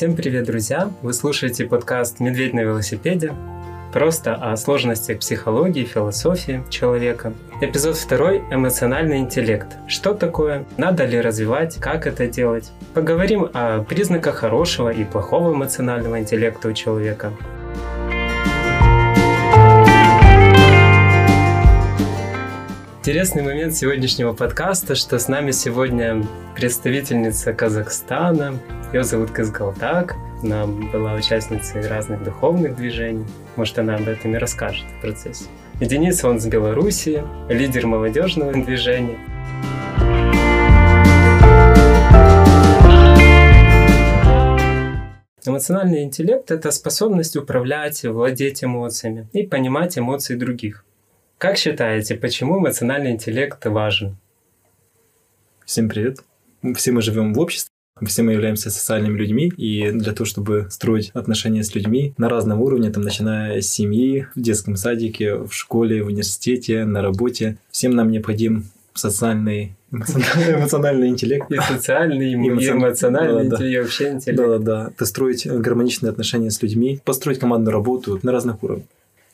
Всем привет, друзья! Вы слушаете подкаст «Медведь на велосипеде». Просто о сложностях психологии, философии человека. Эпизод второй – эмоциональный интеллект. Что такое? Надо ли развивать? Как это делать? Поговорим о признаках хорошего и плохого эмоционального интеллекта у человека. Интересный момент сегодняшнего подкаста, что с нами сегодня представительница Казахстана. Ее зовут Казгалтак. Она была участницей разных духовных движений. Может, она об этом и расскажет в процессе. И Денис, он с Белоруссии, лидер молодежного движения. Эмоциональный интеллект – это способность управлять, владеть эмоциями и понимать эмоции других. Как считаете, почему эмоциональный интеллект важен? Всем привет. Все мы живем в обществе, все мы являемся социальными людьми, и для того, чтобы строить отношения с людьми на разном уровне, там, начиная с семьи, в детском садике, в школе, в университете, на работе, всем нам необходим социальный эмоциональный интеллект. И социальный, и эмоциональный интеллект, и вообще интеллект. Да-да-да. Это строить гармоничные отношения с людьми, построить командную работу на разных уровнях.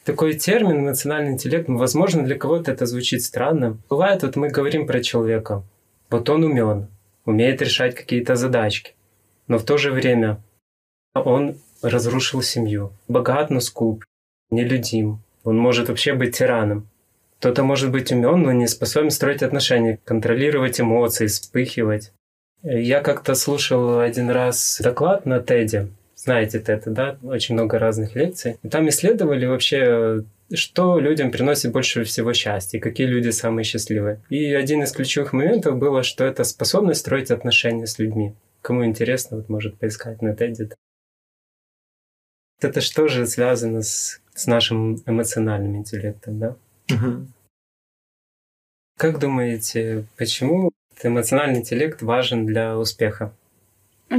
Такой термин эмоциональный интеллект, ну, возможно, для кого-то это звучит странно. Бывает, вот мы говорим про человека. Вот он умен, умеет решать какие-то задачки. Но в то же время он разрушил семью. Богат, но скуп, нелюдим. Он может вообще быть тираном. Кто-то может быть умен, но не способен строить отношения, контролировать эмоции, вспыхивать. Я как-то слушал один раз доклад на Теде знаете это, да, очень много разных лекций. И там исследовали вообще, что людям приносит больше всего счастья, какие люди самые счастливые. И один из ключевых моментов было, что это способность строить отношения с людьми. Кому интересно, вот может поискать на TED. Это что же связано с, с нашим эмоциональным интеллектом, да? Угу. Как думаете, почему эмоциональный интеллект важен для успеха?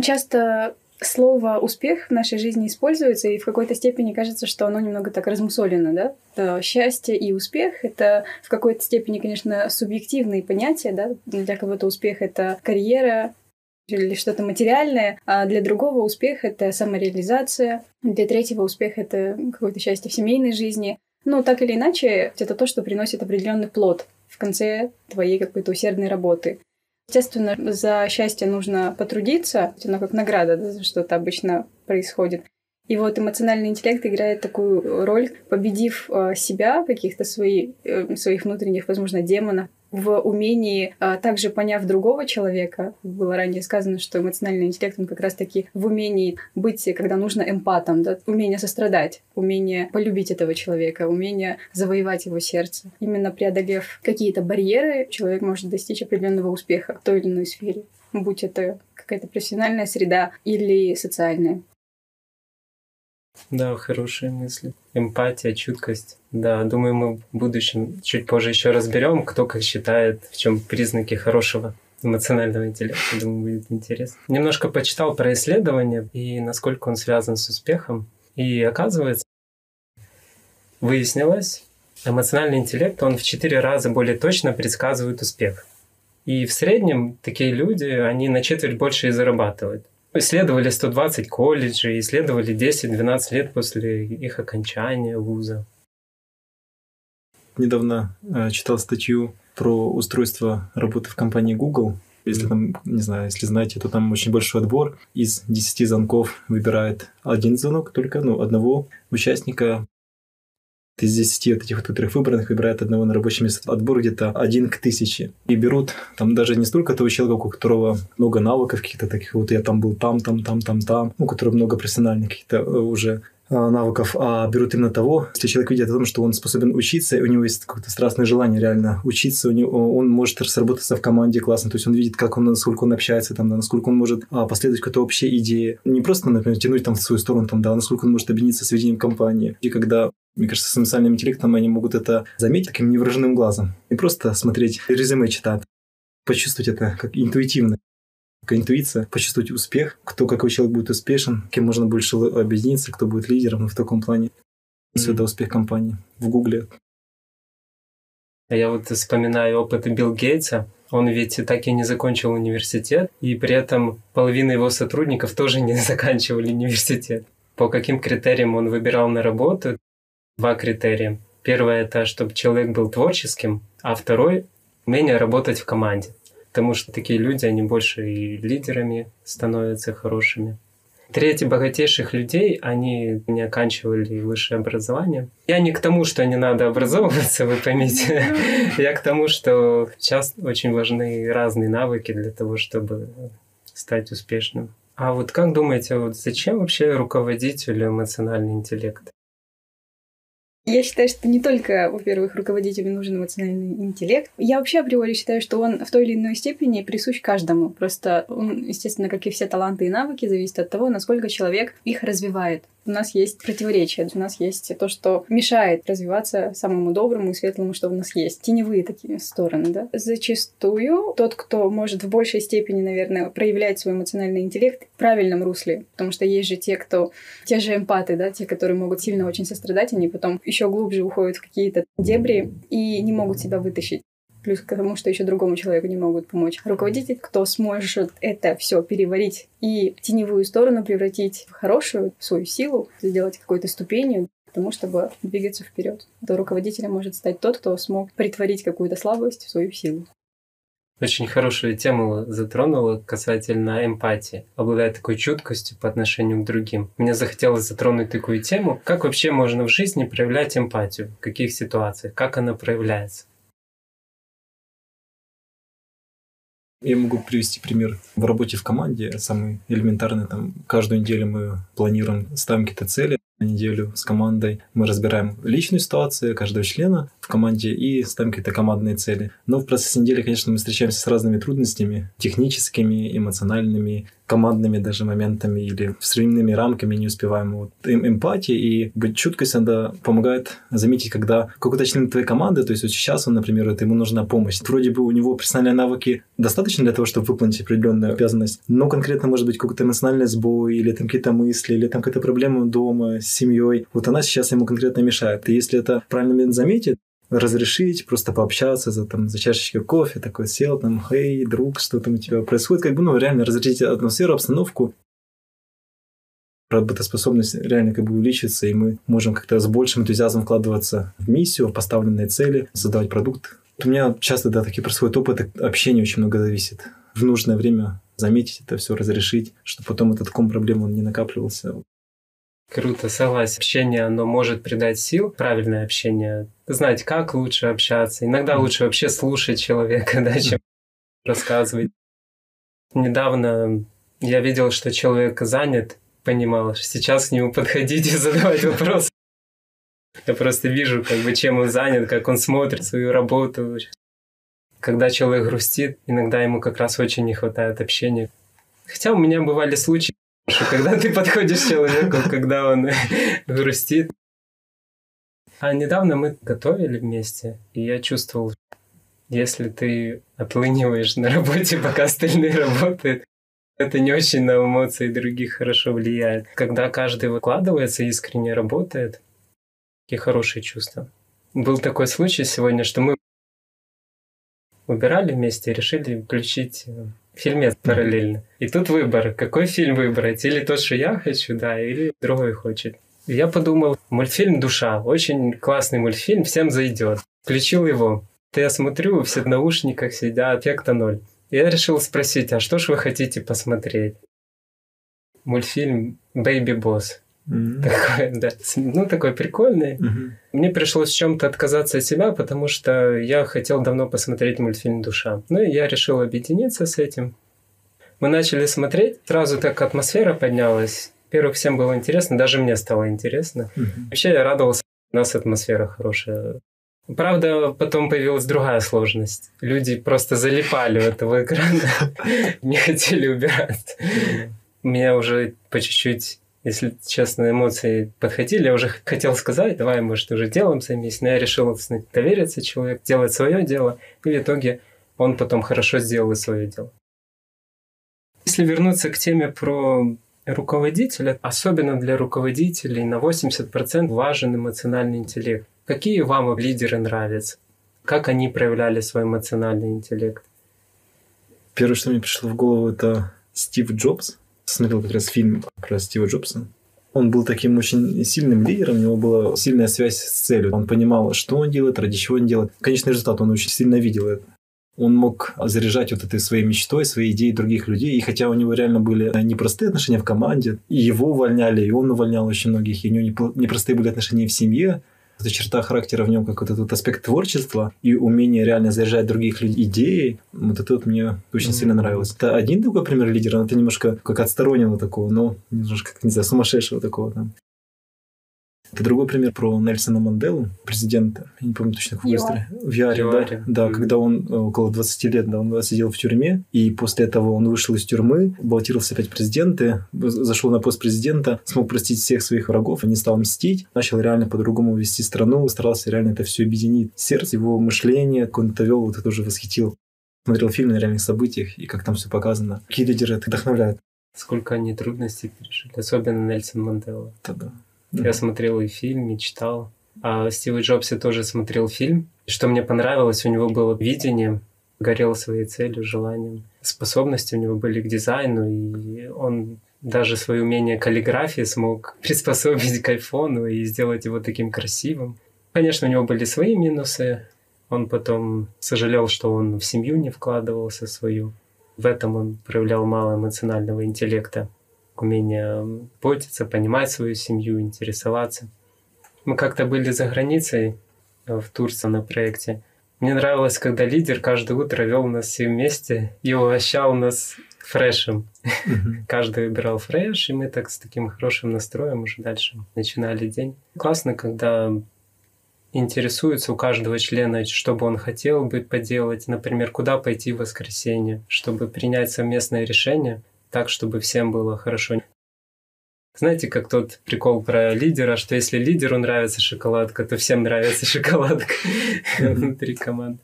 Часто слово «успех» в нашей жизни используется, и в какой-то степени кажется, что оно немного так размусолено, да? То счастье и успех — это в какой-то степени, конечно, субъективные понятия, да? Для кого-то успех — это карьера, или что-то материальное, а для другого успех — это самореализация, для третьего успех — это какое-то счастье в семейной жизни. Ну, так или иначе, это то, что приносит определенный плод в конце твоей какой-то усердной работы. Естественно, за счастье нужно потрудиться, оно как награда, да, что-то обычно происходит. И вот эмоциональный интеллект играет такую роль, победив э, себя, каких-то свои, э, своих внутренних, возможно, демонов, в умении, а, также поняв другого человека, было ранее сказано, что эмоциональный интеллект, он как раз-таки в умении быть, когда нужно эмпатом, да, умение сострадать, умение полюбить этого человека, умение завоевать его сердце. Именно преодолев какие-то барьеры, человек может достичь определенного успеха в той или иной сфере, будь это какая-то профессиональная среда или социальная. Да, хорошие мысли. Эмпатия, чуткость. Да, думаю, мы в будущем чуть позже еще разберем, кто как считает, в чем признаки хорошего эмоционального интеллекта. Думаю, будет интересно. Немножко почитал про исследования и насколько он связан с успехом. И оказывается, выяснилось, эмоциональный интеллект, он в четыре раза более точно предсказывает успех. И в среднем такие люди, они на четверть больше и зарабатывают. Исследовали 120 колледжей, исследовали 10-12 лет после их окончания вуза. Недавно э, читал статью про устройство работы в компании Google. Если там, не знаю, если знаете, то там очень большой отбор. Из 10 звонков выбирает один звонок только, ну, одного участника из 10 вот этих вот которых выбранных выбирают одного на рабочее место. Отбор где-то один к тысяче. И берут там даже не столько того человека, у которого много навыков каких-то таких, вот я там был там, там, там, там, там, у которого много профессиональных каких-то э, уже навыков, а берут именно того, если человек видит о том, что он способен учиться, и у него есть какое-то страстное желание реально учиться, у него, он может сработаться в команде классно, то есть он видит, как он, насколько он общается, там, да, насколько он может а, последовать какой-то общей идее, не просто, например, тянуть там в свою сторону, там, да, насколько он может объединиться с ведением компании. И когда мне кажется, с эмоциональным интеллектом они могут это заметить таким невыраженным глазом. И просто смотреть резюме читать. Почувствовать это как интуитивно. Как интуиция. Почувствовать успех. Кто, какой человек будет успешен. Кем можно больше объединиться. Кто будет лидером ну, в таком плане. Все это успех компании. В Гугле. Я вот вспоминаю опыт Билл Гейтса. Он ведь так и не закончил университет, и при этом половина его сотрудников тоже не заканчивали университет. По каким критериям он выбирал на работу? Два критерия. Первое – это чтобы человек был творческим, а второй – умение работать в команде. Потому что такие люди, они больше и лидерами становятся хорошими. Трети богатейших людей, они не оканчивали высшее образование. Я не к тому, что не надо образовываться, вы поймите. Я к тому, что сейчас очень важны разные навыки для того, чтобы стать успешным. А вот как думаете, вот зачем вообще руководителю эмоциональный интеллект? Я считаю, что не только, во-первых, руководителю нужен эмоциональный интеллект. Я вообще априори считаю, что он в той или иной степени присущ каждому. Просто он, естественно, как и все таланты и навыки, зависит от того, насколько человек их развивает у нас есть противоречия, у нас есть то, что мешает развиваться самому доброму и светлому, что у нас есть. Теневые такие стороны, да. Зачастую тот, кто может в большей степени, наверное, проявлять свой эмоциональный интеллект в правильном русле, потому что есть же те, кто, те же эмпаты, да, те, которые могут сильно очень сострадать, они потом еще глубже уходят в какие-то дебри и не могут себя вытащить плюс к тому, что еще другому человеку не могут помочь. Руководитель, кто сможет это все переварить и теневую сторону превратить в хорошую, в свою силу, сделать какой-то ступенью, к тому, чтобы двигаться вперед. То руководителем может стать тот, кто смог притворить какую-то слабость в свою силу. Очень хорошую тему затронула касательно эмпатии, обладая такой чуткостью по отношению к другим. Мне захотелось затронуть такую тему, как вообще можно в жизни проявлять эмпатию, в каких ситуациях, как она проявляется. Я могу привести пример в работе в команде. Самый элементарный, там, каждую неделю мы планируем, ставим какие-то цели неделю с командой. Мы разбираем личную ситуацию каждого члена в команде и ставим какие-то командные цели. Но в процессе недели, конечно, мы встречаемся с разными трудностями, техническими, эмоциональными, командными даже моментами или временными рамками не успеваем. Вот эм, эмпатия и быть чуткость, она помогает заметить, когда какой-то член твоей команды, то есть вот сейчас он, например, это ему нужна помощь. Вроде бы у него профессиональные навыки достаточно для того, чтобы выполнить определенную обязанность, но конкретно может быть какой-то эмоциональный сбой или там какие-то мысли, или там какая-то проблема дома с семьей. Вот она сейчас ему конкретно мешает. И если это правильно заметит, разрешить, просто пообщаться за, там, за чашечкой кофе, такой сел, там, хей, друг, что там у тебя происходит, как бы, ну, реально разрешить атмосферу, обстановку, работоспособность реально как бы увеличится, и мы можем как-то с большим энтузиазмом вкладываться в миссию, в поставленные цели, создавать продукт. У меня часто, да, такие происходят опыты, общение очень много зависит. В нужное время заметить это все, разрешить, чтобы потом этот ком проблем он не накапливался. Круто, согласен. Общение, оно может придать сил, правильное общение. Знать, как лучше общаться. Иногда лучше вообще слушать человека, да, чем рассказывать. Недавно я видел, что человек занят, понимал, что сейчас к нему подходить и задавать вопрос. Я просто вижу, как бы, чем он занят, как он смотрит свою работу. Когда человек грустит, иногда ему как раз очень не хватает общения. Хотя у меня бывали случаи, что когда ты подходишь к человеку, когда он грустит. А недавно мы готовили вместе, и я чувствовал, если ты отлыниваешь на работе, пока остальные работают, это не очень на эмоции других хорошо влияет. Когда каждый выкладывается, искренне работает, такие хорошие чувства. Был такой случай сегодня, что мы убирали вместе и решили включить фильмец параллельно. И тут выбор, какой фильм выбрать, или тот, что я хочу, да, или другой хочет. Я подумал, мультфильм «Душа», очень классный мультфильм, всем зайдет. Включил его. То я смотрю, все в наушниках сидят, эффекта ноль. Я решил спросить, а что ж вы хотите посмотреть? Мультфильм «Бэйби Босс». Mm-hmm. Такой, да. Ну, такой прикольный. Mm-hmm. Мне пришлось чем-то отказаться от себя, потому что я хотел давно посмотреть мультфильм «Душа». Ну, и я решил объединиться с этим. Мы начали смотреть, сразу так атмосфера поднялась. Во-первых, всем было интересно, даже мне стало интересно. Mm-hmm. Вообще, я радовался, у нас атмосфера хорошая. Правда, потом появилась другая сложность. Люди просто залипали у этого экрана, не хотели убираться. Меня уже по чуть-чуть если честно, эмоции подходили, я уже хотел сказать, давай, может, уже делом займись, но я решил довериться человеку, делать свое дело, и в итоге он потом хорошо сделал свое дело. Если вернуться к теме про руководителя, особенно для руководителей на 80% важен эмоциональный интеллект. Какие вам лидеры нравятся? Как они проявляли свой эмоциональный интеллект? Первое, что мне пришло в голову, это Стив Джобс. Смотрел как раз фильм про Стива Джобса. Он был таким очень сильным лидером, у него была сильная связь с целью. Он понимал, что он делает, ради чего он делает. Конечный результат он очень сильно видел это. Он мог заряжать вот этой своей мечтой, своей идеей других людей. И хотя у него реально были непростые отношения в команде, и его увольняли, и он увольнял очень многих, и у него непростые были отношения в семье, эта черта характера в нем как вот этот аспект творчества и умение реально заряжать других людей идеей, вот это вот мне очень mm-hmm. сильно нравилось. Это один такой пример лидера, но это немножко как отстороннего такого, но немножко, как, не знаю, сумасшедшего такого там. Это другой пример про Нельсона Манделу, президента. Я не помню точно, какой быстро. В Яре, да. Да, mm-hmm. когда он э, около 20 лет, да, он сидел в тюрьме, и после этого он вышел из тюрьмы, баллотировался опять в президенты, зашел на пост президента, смог простить всех своих врагов, не стал мстить, начал реально по-другому вести страну, старался реально это все объединить. Сердце, его мышление, как он это вел, вот это уже восхитил. Смотрел фильм на реальных событиях, и как там все показано. Какие лидеры это вдохновляют. Сколько они трудностей пережили, особенно Нельсон Мандела. Да, Я смотрел и фильм, и читал. А Стива Джобса тоже смотрел фильм. И что мне понравилось, у него было видение, горел своей целью, желанием. Способности у него были к дизайну, и он даже свое умение каллиграфии смог приспособить к айфону и сделать его таким красивым. Конечно, у него были свои минусы. Он потом сожалел, что он в семью не вкладывался свою. В этом он проявлял мало эмоционального интеллекта умение пользоваться, понимать свою семью, интересоваться. Мы как-то были за границей э, в Турции на проекте. Мне нравилось, когда лидер каждое утро вел нас все вместе и угощал нас фрешем. Каждый выбирал фреш, и мы так с таким хорошим настроем уже дальше начинали день. Классно, когда интересуется у каждого члена, что бы он хотел бы поделать, например, куда пойти в воскресенье, чтобы принять совместное решение, так, чтобы всем было хорошо. Знаете, как тот прикол про лидера, что если лидеру нравится шоколадка, то всем нравится шоколадка внутри команды.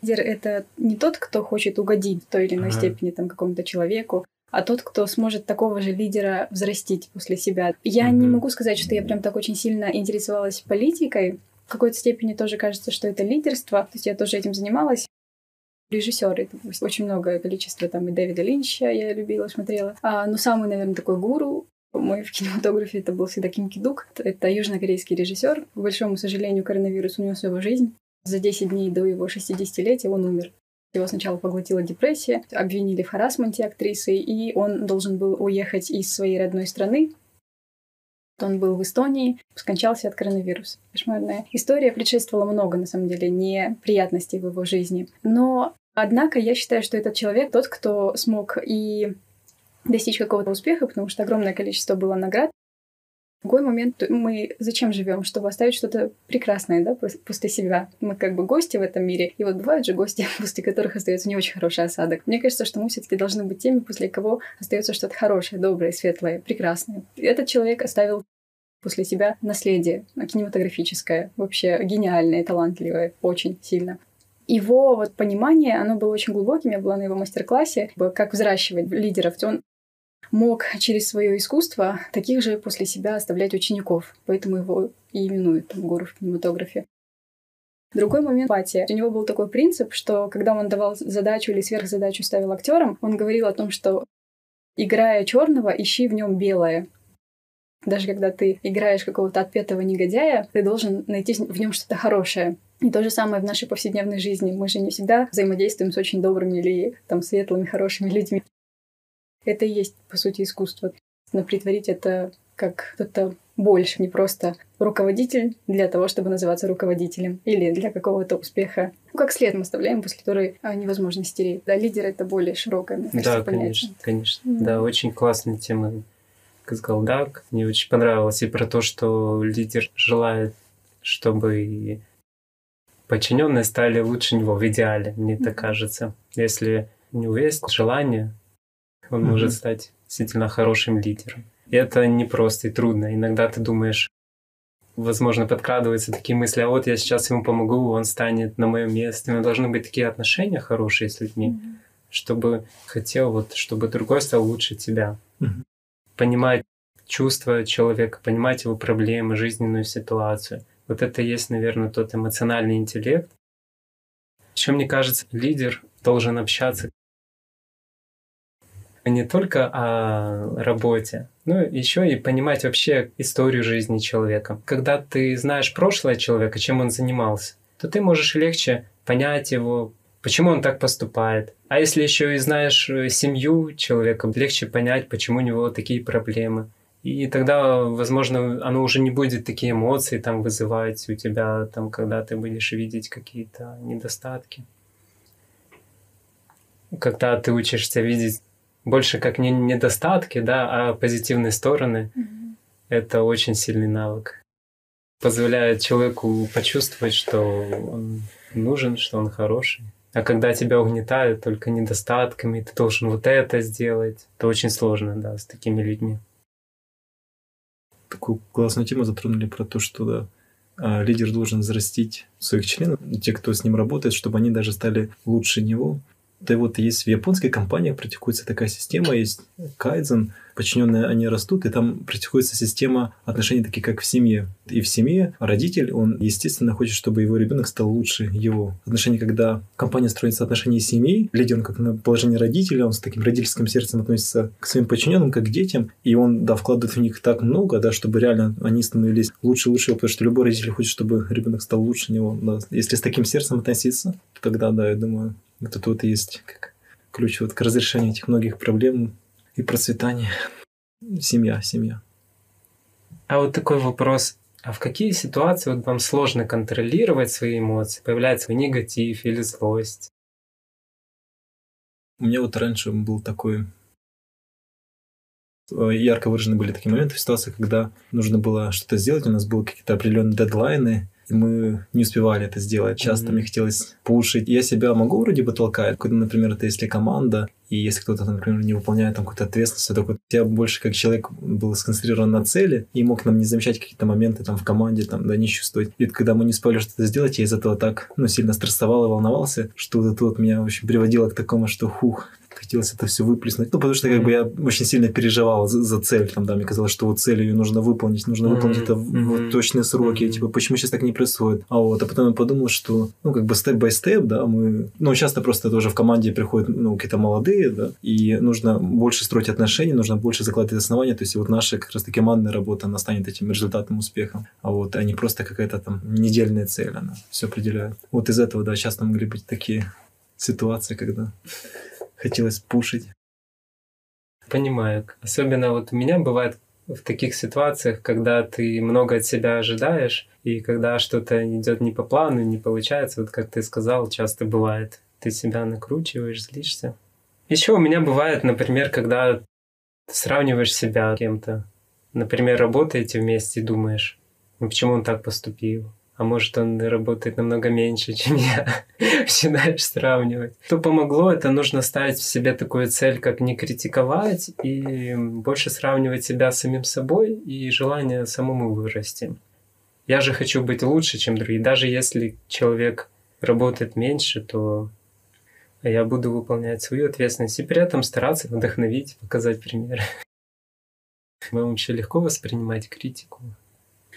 Лидер — это не тот, кто хочет угодить в той или иной степени там, какому-то человеку, а тот, кто сможет такого же лидера взрастить после себя. Я не могу сказать, что я прям так очень сильно интересовалась политикой. В какой-то степени тоже кажется, что это лидерство. То есть я тоже этим занималась режиссеры. Очень многое количество там и Дэвида Линча я любила, смотрела. А, но самый, наверное, такой гуру мой в кинематографе это был всегда Ким Кидук. Это южнокорейский режиссер. К большому сожалению, коронавирус унес его жизнь. За 10 дней до его 60-летия он умер. Его сначала поглотила депрессия, обвинили в харасменте актрисы, и он должен был уехать из своей родной страны. Он был в Эстонии, скончался от коронавируса. Кошмарная история предшествовала много, на самом деле, неприятностей в его жизни. Но Однако я считаю, что этот человек тот, кто смог и достичь какого-то успеха, потому что огромное количество было наград. Другой момент мы зачем живем? Чтобы оставить что-то прекрасное, да, после себя. Мы как бы гости в этом мире. И вот бывают же гости, после которых остается не очень хороший осадок. Мне кажется, что мы все-таки должны быть теми, после кого остается что-то хорошее, доброе, светлое, прекрасное. Этот человек оставил после себя наследие кинематографическое, вообще гениальное, талантливое, очень сильно его вот понимание, оно было очень глубоким. Я была на его мастер-классе, как взращивать лидеров. Он мог через свое искусство таких же после себя оставлять учеников. Поэтому его и именуют там, гуру в кинематографе. Другой момент пати. У него был такой принцип, что когда он давал задачу или сверхзадачу ставил актерам, он говорил о том, что играя черного, ищи в нем белое. Даже когда ты играешь какого-то отпетого негодяя, ты должен найти в нем что-то хорошее. И то же самое в нашей повседневной жизни. Мы же не всегда взаимодействуем с очень добрыми или там светлыми, хорошими людьми. Это и есть, по сути, искусство. Но притворить это как кто-то больше, не просто руководитель для того, чтобы называться руководителем или для какого-то успеха. Ну, как след мы оставляем, после которой а, невозможно стереть. Да, лидер — это более широкое, мне кажется, Да, конечно, конечно. Mm-hmm. Да, очень классная тема. Как сказал Дак, мне очень понравилось и про то, что лидер желает, чтобы подчиненные стали лучше него в идеале, мне так кажется. Если у него есть желание, он mm-hmm. может стать действительно хорошим лидером. И это непросто и трудно. Иногда ты думаешь, возможно, подкрадываются такие мысли, а вот я сейчас ему помогу, он станет на моем месте. Но должны быть такие отношения хорошие с людьми, mm-hmm. чтобы хотел, вот, чтобы другой стал лучше тебя. Mm-hmm. Понимать чувства человека, понимать его проблемы, жизненную ситуацию – вот это и есть, наверное, тот эмоциональный интеллект. Еще мне кажется, лидер должен общаться не только о работе, но еще и понимать вообще историю жизни человека. Когда ты знаешь прошлое человека, чем он занимался, то ты можешь легче понять его, почему он так поступает. А если еще и знаешь э, семью человека, легче понять, почему у него такие проблемы. И тогда, возможно, оно уже не будет такие эмоции там вызывать у тебя, там, когда ты будешь видеть какие-то недостатки. Когда ты учишься видеть больше как не недостатки, да, а позитивные стороны, mm-hmm. это очень сильный навык. Позволяет человеку почувствовать, что он нужен, что он хороший. А когда тебя угнетают только недостатками, ты должен вот это сделать, это очень сложно, да, с такими людьми. Такую классную тему затронули про то, что да, а, лидер должен взрастить своих членов, те, кто с ним работает, чтобы они даже стали лучше него. Да вот есть в японских компаниях практикуется такая система, есть кайдзен, подчиненные они растут, и там практикуется система отношений такие, как в семье. И в семье родитель, он, естественно, хочет, чтобы его ребенок стал лучше его. Отношения, когда компания строится отношения семей, лидер, он как на положении родителя, он с таким родительским сердцем относится к своим подчиненным, как к детям, и он, да, вкладывает в них так много, да, чтобы реально они становились лучше и лучше, потому что любой родитель хочет, чтобы ребенок стал лучше него. Да. Если с таким сердцем относиться, то тогда, да, я думаю, это тут есть как ключ вот к разрешению этих многих проблем и процветания. Семья, семья. А вот такой вопрос. А в какие ситуации вот вам сложно контролировать свои эмоции? Появляется негатив или злость? У меня вот раньше был такой э, ярко выражены были такие моменты в ситуации, когда нужно было что-то сделать, у нас были какие-то определенные дедлайны, и мы не успевали это сделать. Часто mm-hmm. мне хотелось пушить. Я себя могу вроде бы толкать, когда, например, это если команда, и если кто-то, например, не выполняет там какую-то ответственность, то вот я больше как человек был сконцентрирован на цели и мог нам не замечать какие-то моменты там в команде, там, да, не чувствовать. И когда мы не успели что-то сделать, я из этого так, ну, сильно стрессовал и волновался, что вот это вот меня, в общем, приводило к такому, что, хух, хотелось это все выплеснуть. Ну, потому что как бы я очень сильно переживал за, за цель. Там, да, мне казалось, что вот цель ее нужно выполнить, нужно выполнить это в вот, точные сроки. Типа, почему сейчас так не происходит? А вот, а потом я подумал, что, ну, как бы степ-бай-степ, да, мы... Ну, часто просто тоже в команде приходят, ну, какие-то молодые, да, и нужно больше строить отношения, нужно больше закладывать основания. То есть вот наша как раз-таки командная работа, она станет этим результатом, успехом. А вот, а не просто какая-то там недельная цель, она все определяет. Вот из этого, да, часто могли быть такие ситуации, когда хотелось пушить. Понимаю. Особенно вот у меня бывает в таких ситуациях, когда ты много от себя ожидаешь, и когда что-то идет не по плану, не получается, вот как ты сказал, часто бывает, ты себя накручиваешь, злишься. Еще у меня бывает, например, когда сравниваешь себя с кем-то. Например, работаете вместе и думаешь, ну почему он так поступил? А может он работает намного меньше, чем я. Начинаешь сравнивать. Что помогло, это нужно ставить в себе такую цель, как не критиковать и больше сравнивать себя с самим собой и желание самому вырасти. Я же хочу быть лучше, чем другие. Даже если человек работает меньше, то я буду выполнять свою ответственность и при этом стараться вдохновить, показать пример. Вам вообще легко воспринимать критику?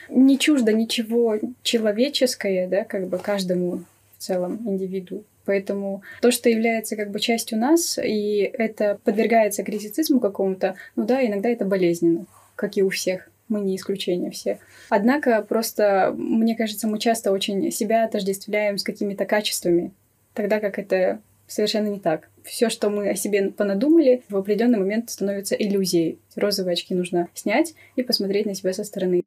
Не чуждо ничего человеческое, да, как бы каждому в целом индивиду. Поэтому то, что является как бы частью нас, и это подвергается критицизму какому-то, ну да, иногда это болезненно, как и у всех. Мы не исключение все. Однако просто, мне кажется, мы часто очень себя отождествляем с какими-то качествами, тогда как это совершенно не так. Все, что мы о себе понадумали, в определенный момент становится иллюзией. Розовые очки нужно снять и посмотреть на себя со стороны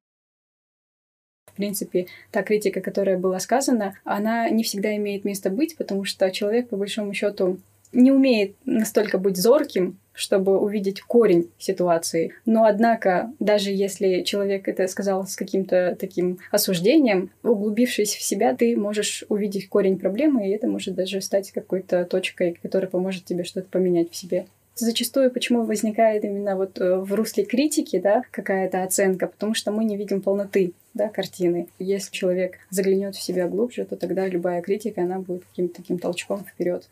принципе, та критика, которая была сказана, она не всегда имеет место быть, потому что человек, по большому счету, не умеет настолько быть зорким, чтобы увидеть корень ситуации. Но, однако, даже если человек это сказал с каким-то таким осуждением, углубившись в себя, ты можешь увидеть корень проблемы, и это может даже стать какой-то точкой, которая поможет тебе что-то поменять в себе зачастую почему возникает именно вот э, в русле критики, да, какая-то оценка, потому что мы не видим полноты да, картины. Если человек заглянет в себя глубже, то тогда любая критика, она будет каким-то таким толчком вперед.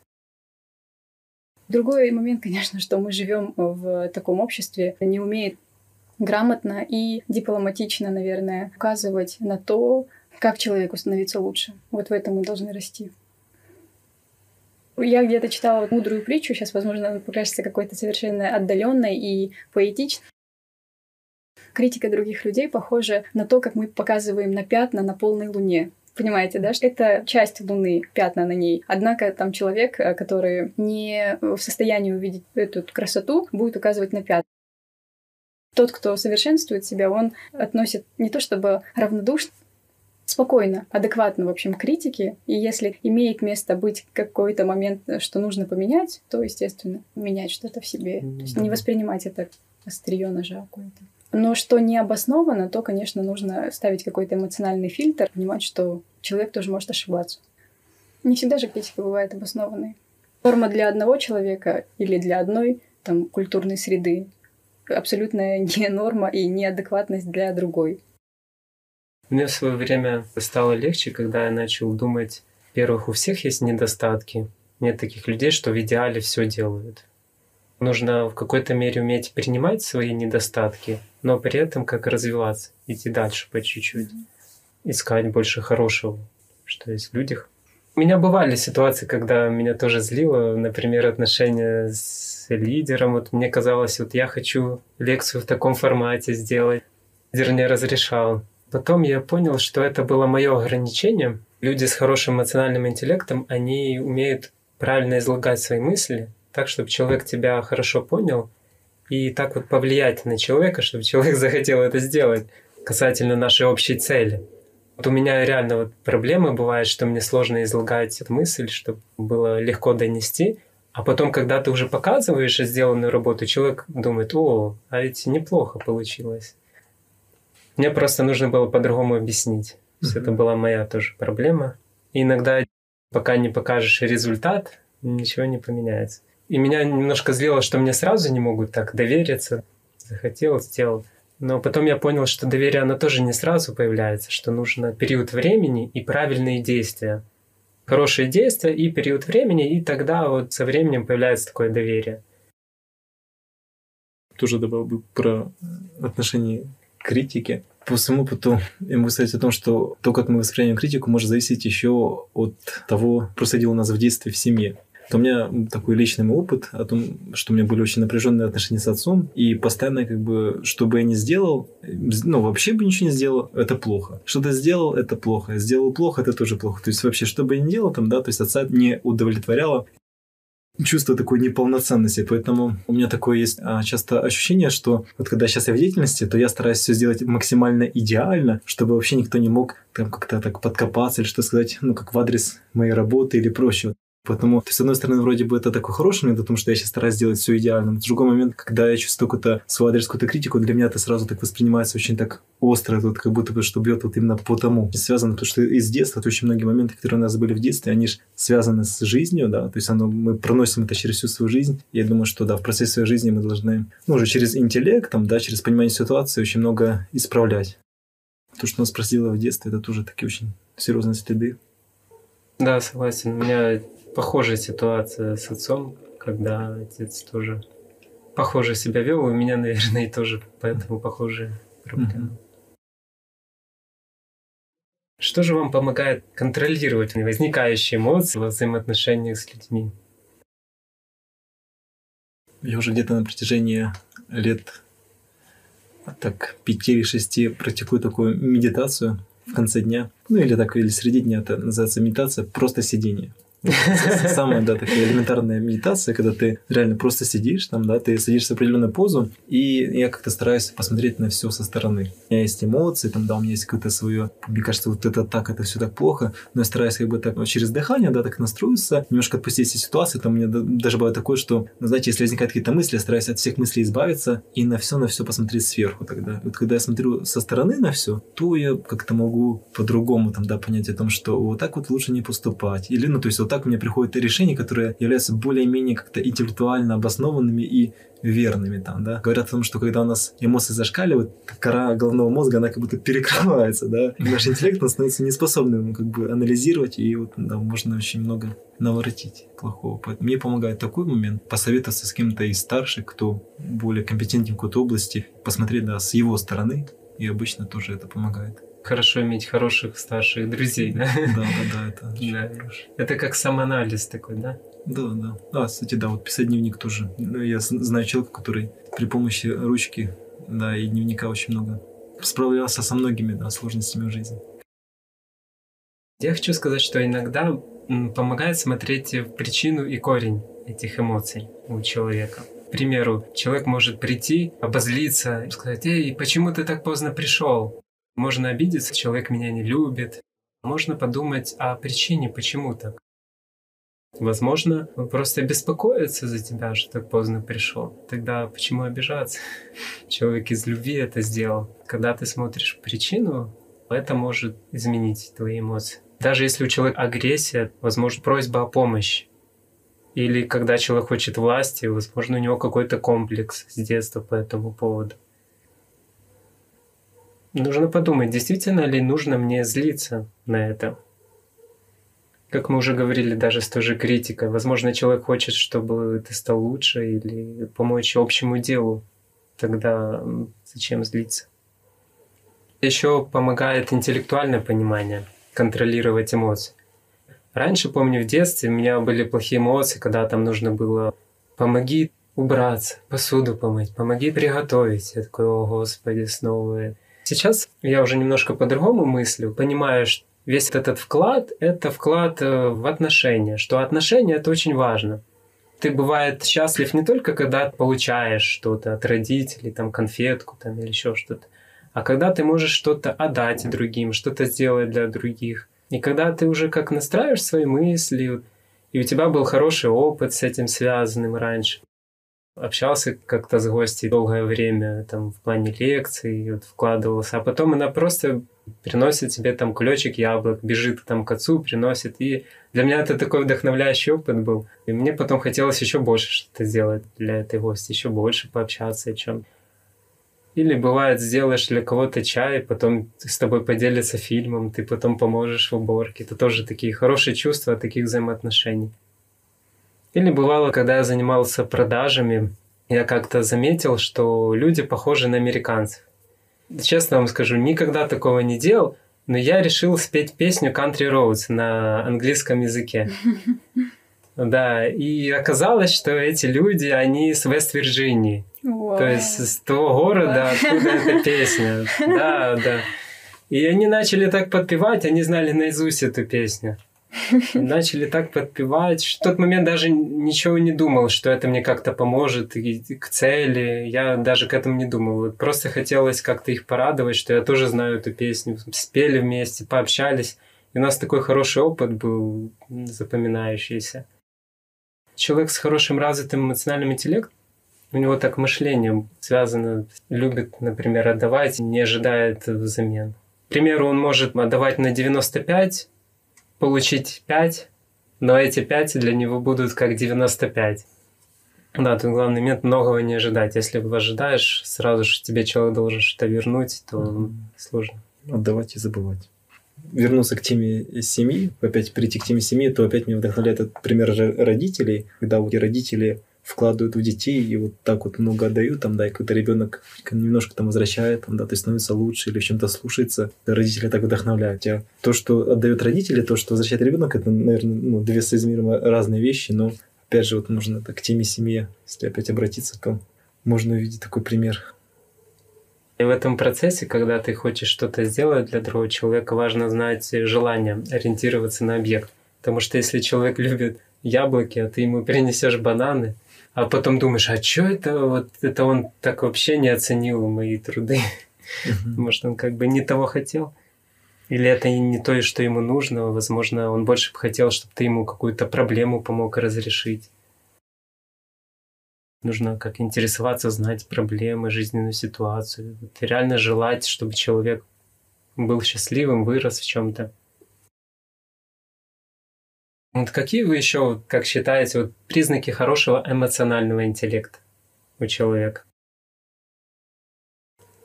Другой момент, конечно, что мы живем в таком обществе, не умеет грамотно и дипломатично, наверное, указывать на то, как человеку становиться лучше. Вот в этом мы должны расти. Я где-то читала мудрую притчу, сейчас, возможно, она покажется какой-то совершенно отдаленной и поэтичной. Критика других людей похожа на то, как мы показываем на пятна на полной луне. Понимаете, да? Это часть Луны, пятна на ней. Однако там человек, э, который не в состоянии увидеть эту красоту, будет указывать на пятна. Тот, кто совершенствует себя, он относит не то чтобы равнодушно, спокойно, адекватно, в общем, критике. И если имеет место быть какой-то момент, что нужно поменять, то, естественно, менять что-то в себе. То есть не воспринимать это острие ножа какое-то. Но что не обосновано, то, конечно, нужно ставить какой-то эмоциональный фильтр, понимать, что человек тоже может ошибаться. Не всегда же критика бывает обоснованной. Форма для одного человека или для одной там, культурной среды абсолютная не норма и неадекватность для другой. Мне в свое время стало легче, когда я начал думать, во-первых, у всех есть недостатки. Нет таких людей, что в идеале все делают. Нужно в какой-то мере уметь принимать свои недостатки, но при этом как развиваться, идти дальше по чуть-чуть, искать больше хорошего, что есть в людях. У меня бывали ситуации, когда меня тоже злило, например, отношения с лидером. Вот мне казалось, вот я хочу лекцию в таком формате сделать. Лидер не разрешал. Потом я понял, что это было мое ограничение. Люди с хорошим эмоциональным интеллектом, они умеют правильно излагать свои мысли, так, чтобы человек тебя хорошо понял, и так вот повлиять на человека, чтобы человек захотел это сделать касательно нашей общей цели. Вот у меня реально вот проблемы бывают, что мне сложно излагать эту мысль, чтобы было легко донести. А потом, когда ты уже показываешь сделанную работу, человек думает, о, а ведь неплохо получилось. Мне просто нужно было по-другому объяснить. Mm-hmm. Это была моя тоже проблема. И иногда, пока не покажешь результат, ничего не поменяется. И меня немножко злило, что мне сразу не могут так довериться. Захотел, сделал. Но потом я понял, что доверие, оно тоже не сразу появляется, что нужно период времени и правильные действия. Хорошие действия и период времени, и тогда вот со временем появляется такое доверие. Тоже добавил бы про отношение к критике. По своему опыту я могу сказать о том, что то, как мы воспринимаем критику, может зависеть еще от того, происходило у нас в детстве в семье то у меня такой личный опыт о том, что у меня были очень напряженные отношения с отцом, и постоянно как бы, что бы я ни сделал, ну, вообще бы ничего не сделал, это плохо. Что ты сделал, это плохо. Сделал плохо, это тоже плохо. То есть вообще, что бы я ни делал там, да, то есть отца не удовлетворяло чувство такой неполноценности. Поэтому у меня такое есть а, часто ощущение, что вот когда сейчас я в деятельности, то я стараюсь все сделать максимально идеально, чтобы вообще никто не мог там как-то так подкопаться или что сказать, ну, как в адрес моей работы или проще. Поэтому, с одной стороны, вроде бы это такой хороший момент, потому что я сейчас стараюсь сделать все идеально. Но в другой момент, когда я чувствую какую-то свой адрес, какую-то критику, для меня это сразу так воспринимается очень так остро, тут как будто бы, что бьет вот именно по тому. Связано, потому что из детства, то очень многие моменты, которые у нас были в детстве, они же связаны с жизнью, да, то есть оно, мы проносим это через всю свою жизнь. Я думаю, что да, в процессе своей жизни мы должны, ну, уже через интеллект, там, да, через понимание ситуации очень много исправлять. То, что нас просило в детстве, это тоже такие очень серьезные следы. Да, согласен. У меня похожая ситуация с отцом, когда отец тоже похоже себя вел, у меня, наверное, и тоже поэтому похожие проблемы. Что же вам помогает контролировать возникающие эмоции во взаимоотношениях с людьми? Я уже где-то на протяжении лет так пяти или шести практикую такую медитацию в конце дня. Ну или так, или среди дня это называется медитация, просто сидение. Самая, да, такая элементарная медитация, когда ты реально просто сидишь там, да, ты садишься в определенную позу, и я как-то стараюсь посмотреть на все со стороны. У меня есть эмоции, там, да, у меня есть какое-то свое, мне кажется, вот это так, это все так плохо, но я стараюсь как бы так через дыхание, да, так настроиться, немножко отпустить все ситуации, там у меня даже бывает такое, что, ну, знаете, если возникают какие-то мысли, я стараюсь от всех мыслей избавиться и на все, на все посмотреть сверху тогда. Вот когда я смотрю со стороны на все, то я как-то могу по-другому там, да, понять о том, что вот так вот лучше не поступать. Или, ну, то есть вот так мне приходят решения, которые являются более-менее как-то интеллектуально обоснованными и верными там, да. Говорят о том, что когда у нас эмоции зашкаливают, кора головного мозга, она как будто перекрывается, да. И наш интеллект становится неспособным как бы анализировать, и вот да, можно очень много наворотить плохого. Поэтому мне помогает такой момент посоветоваться с кем-то из старших, кто более компетентен в какой-то области, посмотреть, да, с его стороны, и обычно тоже это помогает. Хорошо иметь хороших старших друзей, да? Да, да, да, это Да. хорошо. Это как самоанализ такой, да? Да, да. А, кстати, да, вот писать дневник тоже. Ну, я знаю человека, который при помощи ручки, да, и дневника очень много справлялся со многими, да, сложностями в жизни. Я хочу сказать, что иногда помогает смотреть причину и корень этих эмоций у человека. К примеру, человек может прийти, обозлиться, и сказать, «Эй, почему ты так поздно пришел?» Можно обидеться, человек меня не любит. Можно подумать о причине, почему так. Возможно, он просто беспокоится за тебя, что так поздно пришел. Тогда почему обижаться? Человек из любви это сделал. Когда ты смотришь причину, это может изменить твои эмоции. Даже если у человека агрессия, возможно, просьба о помощи. Или когда человек хочет власти, возможно, у него какой-то комплекс с детства по этому поводу. Нужно подумать, действительно ли нужно мне злиться на это. Как мы уже говорили, даже с той же критикой. Возможно, человек хочет, чтобы ты стал лучше или помочь общему делу. Тогда зачем злиться? Еще помогает интеллектуальное понимание, контролировать эмоции. Раньше, помню, в детстве у меня были плохие эмоции, когда там нужно было «помоги убраться, посуду помыть, помоги приготовить». Я такой «О, Господи, снова». Сейчас я уже немножко по-другому мыслю, понимаю, что весь этот вклад – это вклад э, в отношения, что отношения – это очень важно. Ты, бывает, счастлив не только, когда получаешь что-то от родителей, там, конфетку там, или еще что-то, а когда ты можешь что-то отдать другим, что-то сделать для других. И когда ты уже как настраиваешь свои мысли, и у тебя был хороший опыт с этим связанным раньше, общался как-то с гостей долгое время там в плане лекций, вот, вкладывался, а потом она просто приносит тебе там кулечек яблок, бежит там к отцу, приносит. И для меня это такой вдохновляющий опыт был. И мне потом хотелось еще больше что-то сделать для этой гости, еще больше пообщаться о чем. Или бывает, сделаешь для кого-то чай, потом с тобой поделится фильмом, ты потом поможешь в уборке. Это тоже такие хорошие чувства таких взаимоотношений. Или бывало, когда я занимался продажами, я как-то заметил, что люди похожи на американцев. Честно вам скажу, никогда такого не делал, но я решил спеть песню Country Roads на английском языке. Да, и оказалось, что эти люди, они с Вест-Вирджинии. То есть с того города, откуда эта песня. Да, да. И они начали так подпевать, они знали наизусть эту песню. Начали так подпевать. В тот момент даже ничего не думал, что это мне как-то поможет и к цели. Я даже к этому не думал. Просто хотелось как-то их порадовать, что я тоже знаю эту песню. Спели вместе, пообщались. И у нас такой хороший опыт был запоминающийся. Человек с хорошим развитым эмоциональным интеллектом, у него так мышление связано, любит, например, отдавать, не ожидает взамен. К примеру, он может отдавать на 95, получить 5, но эти 5 для него будут как 95. Да, тут главный момент многого не ожидать. Если ожидаешь, сразу же тебе человек должен что-то вернуть, то mm-hmm. сложно. Отдавать и забывать. Вернуться к теме семьи, опять прийти к теме семьи, то опять меня вдохновляет этот пример родителей, когда вот родители вкладывают в детей и вот так вот много отдают, там, да, и какой-то ребенок немножко там возвращает, там, да, то есть становится лучше или в чем-то слушается, родители так вдохновляют. А то, что отдают родители, то, что возвращает ребенок, это, наверное, ну, две соизмеримо разные вещи, но опять же, вот нужно так, к теме семьи, если опять обратиться, то можно увидеть такой пример. И в этом процессе, когда ты хочешь что-то сделать для другого человека, важно знать желание, ориентироваться на объект. Потому что если человек любит яблоки, а ты ему принесешь бананы, а потом думаешь, а что это вот это он так вообще не оценил мои труды? Может, он как бы не того хотел? Или это не то, что ему нужно? Возможно, он больше бы хотел, чтобы ты ему какую-то проблему помог разрешить. Нужно как интересоваться, знать проблемы, жизненную ситуацию. Вот реально желать, чтобы человек был счастливым, вырос в чем-то. Вот какие вы еще, как считаете, вот признаки хорошего эмоционального интеллекта у человека?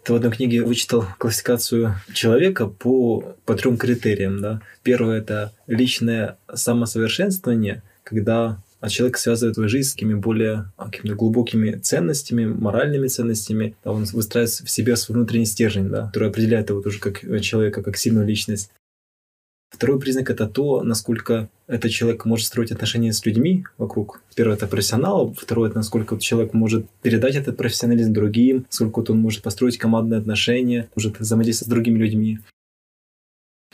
Ты в одной книге вычитал классификацию человека по, по трем критериям. Да? Первое – это личное самосовершенствование, когда а человек связывает свою жизнь с какими более а, какими глубокими ценностями, моральными ценностями. Он выстраивает в себе свой внутренний стержень, да, который определяет его тоже как человека, как сильную личность. Второй признак это то, насколько этот человек может строить отношения с людьми вокруг. Первое это профессионал, второе это насколько человек может передать этот профессионализм другим, сколько он может построить командные отношения, может взаимодействовать с другими людьми.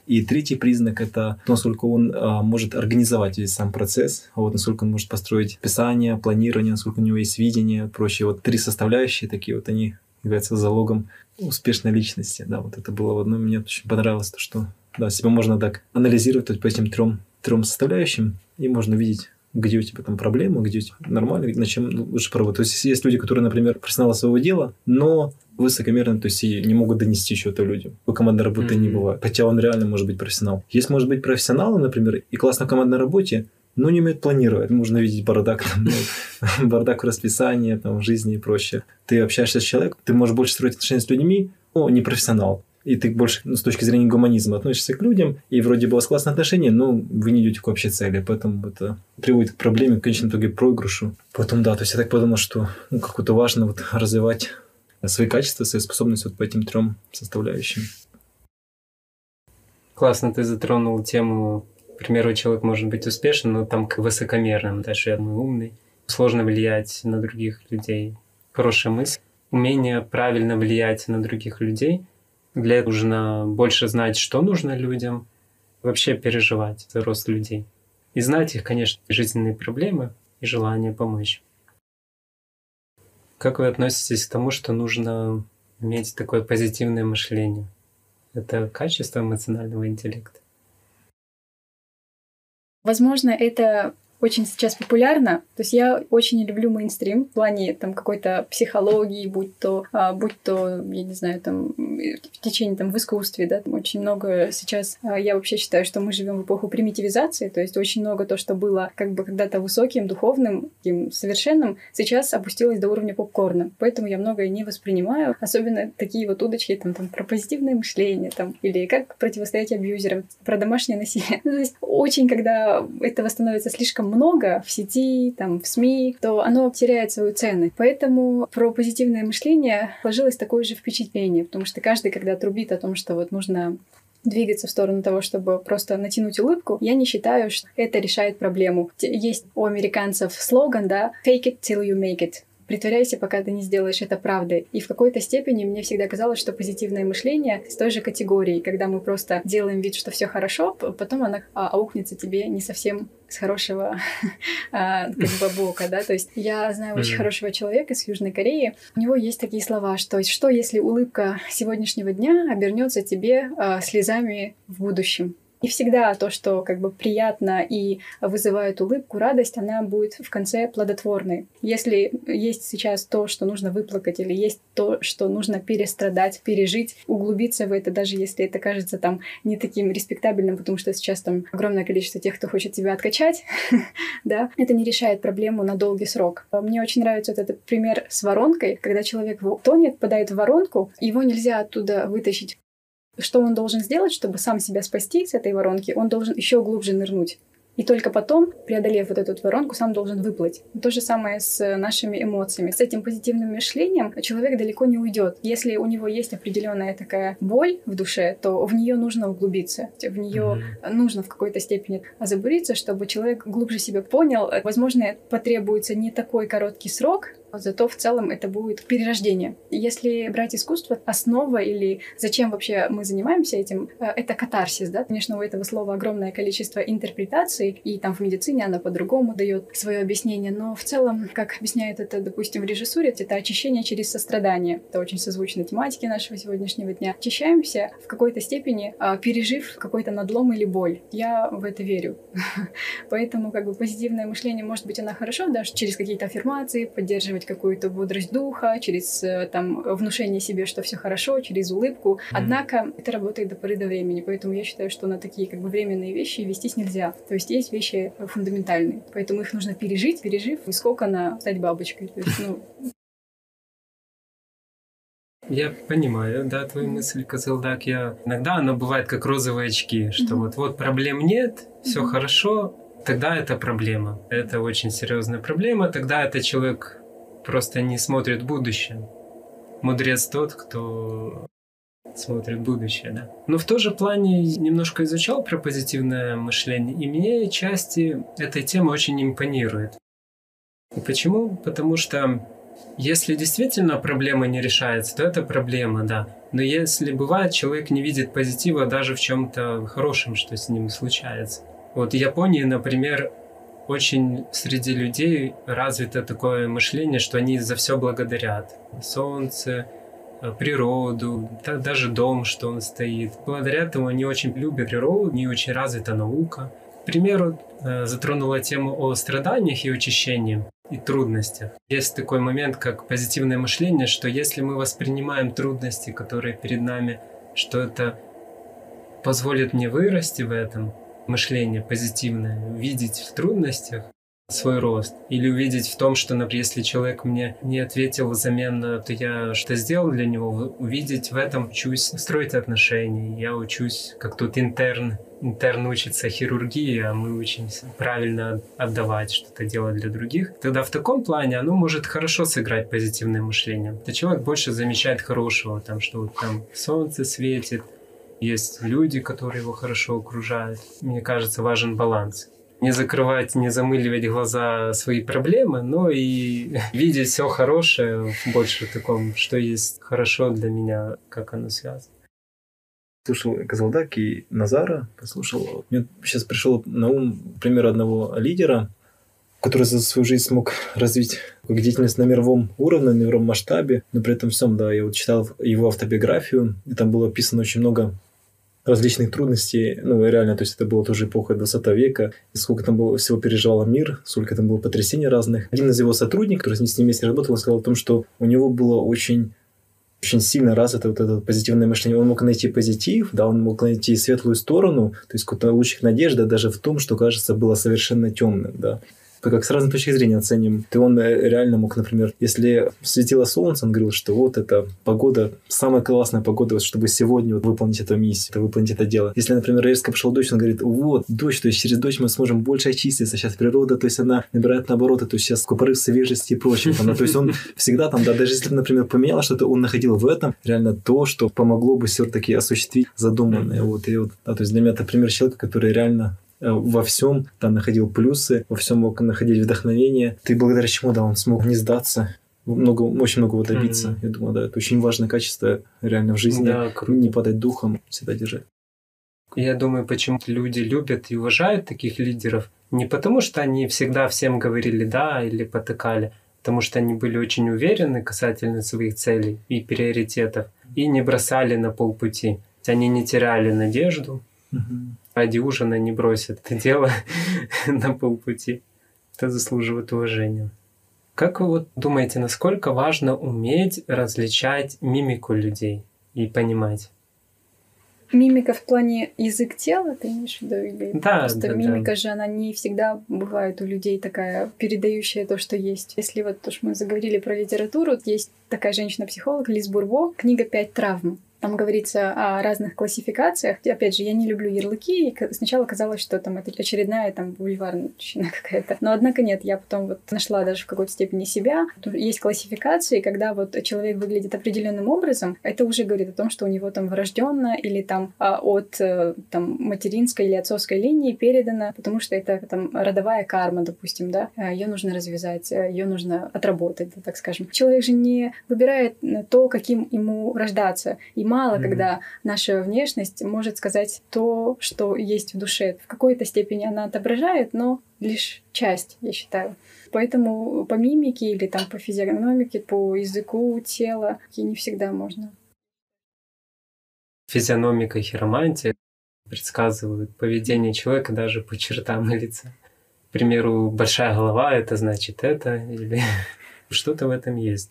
И третий признак — это насколько он а, может организовать весь сам процесс, вот насколько он может построить описание, планирование, насколько у него есть видение, прочее. Вот три составляющие такие вот они являются залогом успешной личности. Да, вот это было в одном. Мне очень понравилось то, что да, себя можно так анализировать есть, по этим трем, трем составляющим, и можно видеть, где у тебя там проблемы, где у тебя нормально, на чем лучше поработать. То есть есть люди, которые, например, профессионалы своего дела, но высокомерно, то есть и не могут донести что-то людям. У командной работы mm-hmm. не бывает. Хотя он реально может быть профессионал. Есть, может быть, профессионалы, например, и классно в командной работе, но не умеют планировать. Можно видеть бардак, там, ну, бардак в расписании, там, в жизни и прочее. Ты общаешься с человеком, ты можешь больше строить отношения с людьми, о, не профессионал. И ты больше ну, с точки зрения гуманизма относишься к людям, и вроде бы у вас классные отношения, но вы не идете к общей цели. Поэтому это приводит к проблеме, в конечном итоге, проигрышу. Потом, да, то есть я так подумал, что ну, как-то важно вот развивать свои качества, свои способности вот по этим трем составляющим. Классно ты затронул тему, к примеру, человек может быть успешен, но там к высокомерным, даже я умный. Сложно влиять на других людей. Хорошая мысль. Умение правильно влиять на других людей. Для этого нужно больше знать, что нужно людям, вообще переживать за рост людей. И знать их, конечно, жизненные проблемы и желание помочь. Как вы относитесь к тому, что нужно иметь такое позитивное мышление? Это качество эмоционального интеллекта? Возможно, это очень сейчас популярно. То есть я очень люблю мейнстрим в плане там какой-то психологии, будь то, а, будь то, я не знаю, там в течение там в искусстве, да, там очень много сейчас. А, я вообще считаю, что мы живем в эпоху примитивизации, то есть очень много то, что было как бы когда-то высоким, духовным, таким совершенным, сейчас опустилось до уровня попкорна. Поэтому я многое не воспринимаю, особенно такие вот удочки там, там про позитивное мышление, там, или как противостоять абьюзерам, про домашнее насилие. То есть очень, когда этого становится слишком много в сети, там, в СМИ, то оно теряет свою цену. Поэтому про позитивное мышление сложилось такое же впечатление, потому что каждый, когда трубит о том, что вот нужно двигаться в сторону того, чтобы просто натянуть улыбку, я не считаю, что это решает проблему. Есть у американцев слоган, да, «Fake it till you make it» притворяйся, пока ты не сделаешь это правдой. И в какой-то степени мне всегда казалось, что позитивное мышление с той же категории, когда мы просто делаем вид, что все хорошо, потом она а, аукнется тебе не совсем с хорошего а, как бы бока, да, то есть я знаю очень хорошего человека из Южной Кореи, у него есть такие слова, что что если улыбка сегодняшнего дня обернется тебе а, слезами в будущем, и всегда то, что как бы приятно и вызывает улыбку, радость, она будет в конце плодотворной. Если есть сейчас то, что нужно выплакать, или есть то, что нужно перестрадать, пережить, углубиться в это, даже если это кажется там не таким респектабельным, потому что сейчас там огромное количество тех, кто хочет тебя откачать, да, это не решает проблему на долгий срок. Мне очень нравится этот пример с воронкой, когда человек тонет, попадает в воронку, его нельзя оттуда вытащить что он должен сделать, чтобы сам себя спасти с этой воронки? Он должен еще глубже нырнуть. И только потом, преодолев вот эту воронку, сам должен выплыть. То же самое с нашими эмоциями. С этим позитивным мышлением человек далеко не уйдет. Если у него есть определенная такая боль в душе, то в нее нужно углубиться. В нее mm-hmm. нужно в какой-то степени забуриться, чтобы человек глубже себя понял. Возможно, потребуется не такой короткий срок, Зато в целом это будет перерождение. Если брать искусство, основа или зачем вообще мы занимаемся этим, э, это катарсис, да. Конечно, у этого слова огромное количество интерпретаций, и там в медицине она по-другому дает свое объяснение, но в целом, как объясняет это, допустим, в режиссуре, это очищение через сострадание. Это очень созвучно тематике нашего сегодняшнего дня. Очищаемся в какой-то степени, а, пережив какой-то надлом или боль. Я в это верю. Поэтому как бы позитивное мышление, может быть, она хорошо, даже через какие-то аффирмации, поддерживать поддерживать какую-то бодрость духа, через э, там внушение себе, что все хорошо, через улыбку. Mm-hmm. Однако это работает до поры до времени, поэтому я считаю, что на такие как бы временные вещи вестись нельзя. То есть есть вещи фундаментальные, поэтому их нужно пережить, пережив, и сколько на стать бабочкой. То есть, ну, я понимаю, да, твою мысль, Козелдак. Я иногда оно бывает как розовые очки, что mm-hmm. вот вот проблем нет, все mm-hmm. хорошо, тогда это проблема. Это очень серьезная проблема. Тогда этот человек просто не смотрит будущее. Мудрец тот, кто смотрит будущее, да. Но в том же плане немножко изучал про позитивное мышление, и мне части этой темы очень импонирует. И почему? Потому что если действительно проблема не решается, то это проблема, да. Но если бывает, человек не видит позитива даже в чем-то хорошем, что с ним случается. Вот в Японии, например, очень среди людей развито такое мышление, что они за все благодарят. Солнце, э, природу, даже дом, что он стоит. Благодаря этому они очень любят природу, не очень развита наука. К примеру, э, затронула тему о страданиях и очищении и трудностях. Есть такой момент, как позитивное мышление, что если мы воспринимаем трудности, которые перед нами, что это позволит мне вырасти в этом, мышление позитивное, видеть в трудностях свой рост. Или увидеть в том, что, например, если человек мне не ответил взамен, то я что сделал для него. Увидеть в этом, учусь строить отношения. Я учусь, как тут интерн. Интерн учится хирургии, а мы учимся правильно отдавать, что-то делать для других. Тогда в таком плане оно может хорошо сыграть позитивное мышление. То человек больше замечает хорошего, там, что вот там солнце светит, есть люди, которые его хорошо окружают. Мне кажется, важен баланс. Не закрывать, не замыливать глаза свои проблемы, но и видеть все хорошее больше в таком, что есть хорошо для меня, как оно связано. Слушал Казалдак и Назара, послушал. Мне сейчас пришел на ум пример одного лидера, который за свою жизнь смог развить деятельность на мировом уровне, на мировом масштабе, но при этом всем, да, я вот читал его автобиографию, и там было описано очень много различных трудностей, ну, реально, то есть это была тоже эпоха 20 века, и сколько там было, всего переживал мир, сколько там было потрясений разных. Один из его сотрудников, который с ним вместе работал, сказал о том, что у него было очень очень сильно развито вот это позитивное мышление. Он мог найти позитив, да, он мог найти светлую сторону, то есть какой-то лучик надежды даже в том, что, кажется, было совершенно темным, да как с разной точки зрения оценим. Ты он э, реально мог, например, если светило солнце, он говорил, что вот эта погода, самая классная погода, вот, чтобы сегодня вот выполнить эту миссию, выполнить это дело. Если, например, резко пошел дождь, он говорит, вот, дождь, то есть через дождь мы сможем больше очиститься, сейчас природа, то есть она набирает наоборот, то есть сейчас порыв свежести и прочее. Там, то есть он всегда там, да, даже если, например, поменяло что-то, он находил в этом реально то, что помогло бы все-таки осуществить задуманное. Вот, и вот, да, то есть для меня это пример человека, который реально во всем там находил плюсы, во всем мог находить вдохновение. Ты благодаря чему, да, он смог не сдаться, много, очень многого добиться. Mm-hmm. Я думаю, да, это очень важное качество реально в жизни. Да, круто. Не падать духом, всегда держать. Я думаю, почему люди любят и уважают таких лидеров. Не потому, что они всегда всем говорили «да» или потыкали, потому что они были очень уверены касательно своих целей и приоритетов и не бросали на полпути. Они не теряли надежду, угу ради ужина не бросят это дело на полпути. Это заслуживает уважения. Как вы вот думаете, насколько важно уметь различать мимику людей и понимать? Мимика в плане язык тела, ты имеешь в виду? Или да, просто да, мимика да. же, она не всегда бывает у людей такая, передающая то, что есть. Если вот то, что мы заговорили про литературу, есть такая женщина-психолог Лиз Бурбо, книга «Пять травм». Там говорится о разных классификациях. Опять же, я не люблю ярлыки. И сначала казалось, что там это очередная там бульварщина какая-то. Но однако нет, я потом вот нашла даже в какой-то степени себя. Есть классификации, когда вот человек выглядит определенным образом, это уже говорит о том, что у него там врожденно или там а, от э, там материнской или отцовской линии передано, потому что это там родовая карма, допустим, да, э, ее нужно развязать, э, ее нужно отработать, так скажем. Человек же не выбирает то, каким ему рождаться. И мало, mm-hmm. когда наша внешность может сказать то, что есть в душе. В какой-то степени она отображает, но лишь часть, я считаю. Поэтому по мимике или там по физиономике, по языку тела не всегда можно. Физиономика и хиромантия предсказывают поведение человека даже по чертам лица. К примеру, большая голова — это значит это, или что-то в этом есть.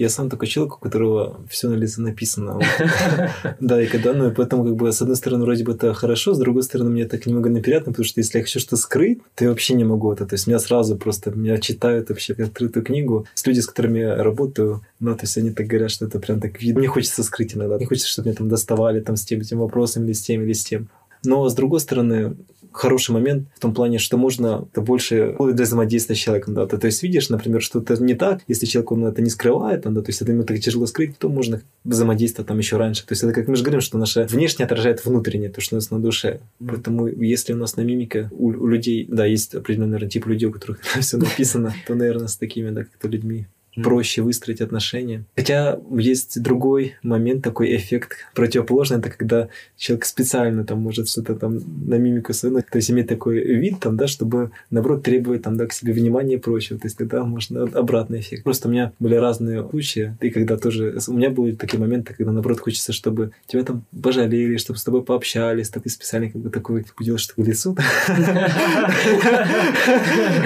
Я сам такой человек, у которого все на лице написано. Да, и когда, ну, и поэтому, как бы, с одной стороны, вроде бы это хорошо, с другой стороны, мне так немного неприятно, потому что если я хочу что-то скрыть, то я вообще не могу это. То есть меня сразу просто, меня читают вообще открытую книгу. С люди, с которыми я работаю, ну, то есть они так говорят, что это прям так видно. Мне хочется скрыть иногда. Не хочется, чтобы меня там доставали там с тем, тем вопросом или с тем, или с тем. Но, с другой стороны, хороший момент в том плане, что можно это больше для взаимодействия с человеком, да. Ты, то есть видишь, например, что-то не так, если человек он это не скрывает, да, то есть это ему так тяжело скрыть, то можно взаимодействовать там еще раньше. То есть это как мы же говорим, что наше внешнее отражает внутреннее, то, что у нас на душе. Поэтому если у нас на мимике у, у людей, да, есть определенный наверное, тип людей, у которых все написано, то, наверное, с такими, да, как-то людьми проще выстроить отношения. Хотя есть другой момент, такой эффект противоположный, это когда человек специально там может что-то там на мимику сунуть, то есть иметь такой вид там, да, чтобы, наоборот, требовать там, да, к себе внимания и прочего. То есть тогда можно обратный эффект. Просто у меня были разные случаи, и когда тоже... У меня были такие моменты, когда, наоборот, хочется, чтобы тебя там пожалели, чтобы с тобой пообщались, так и специально как бы такой делаешь такое лицо,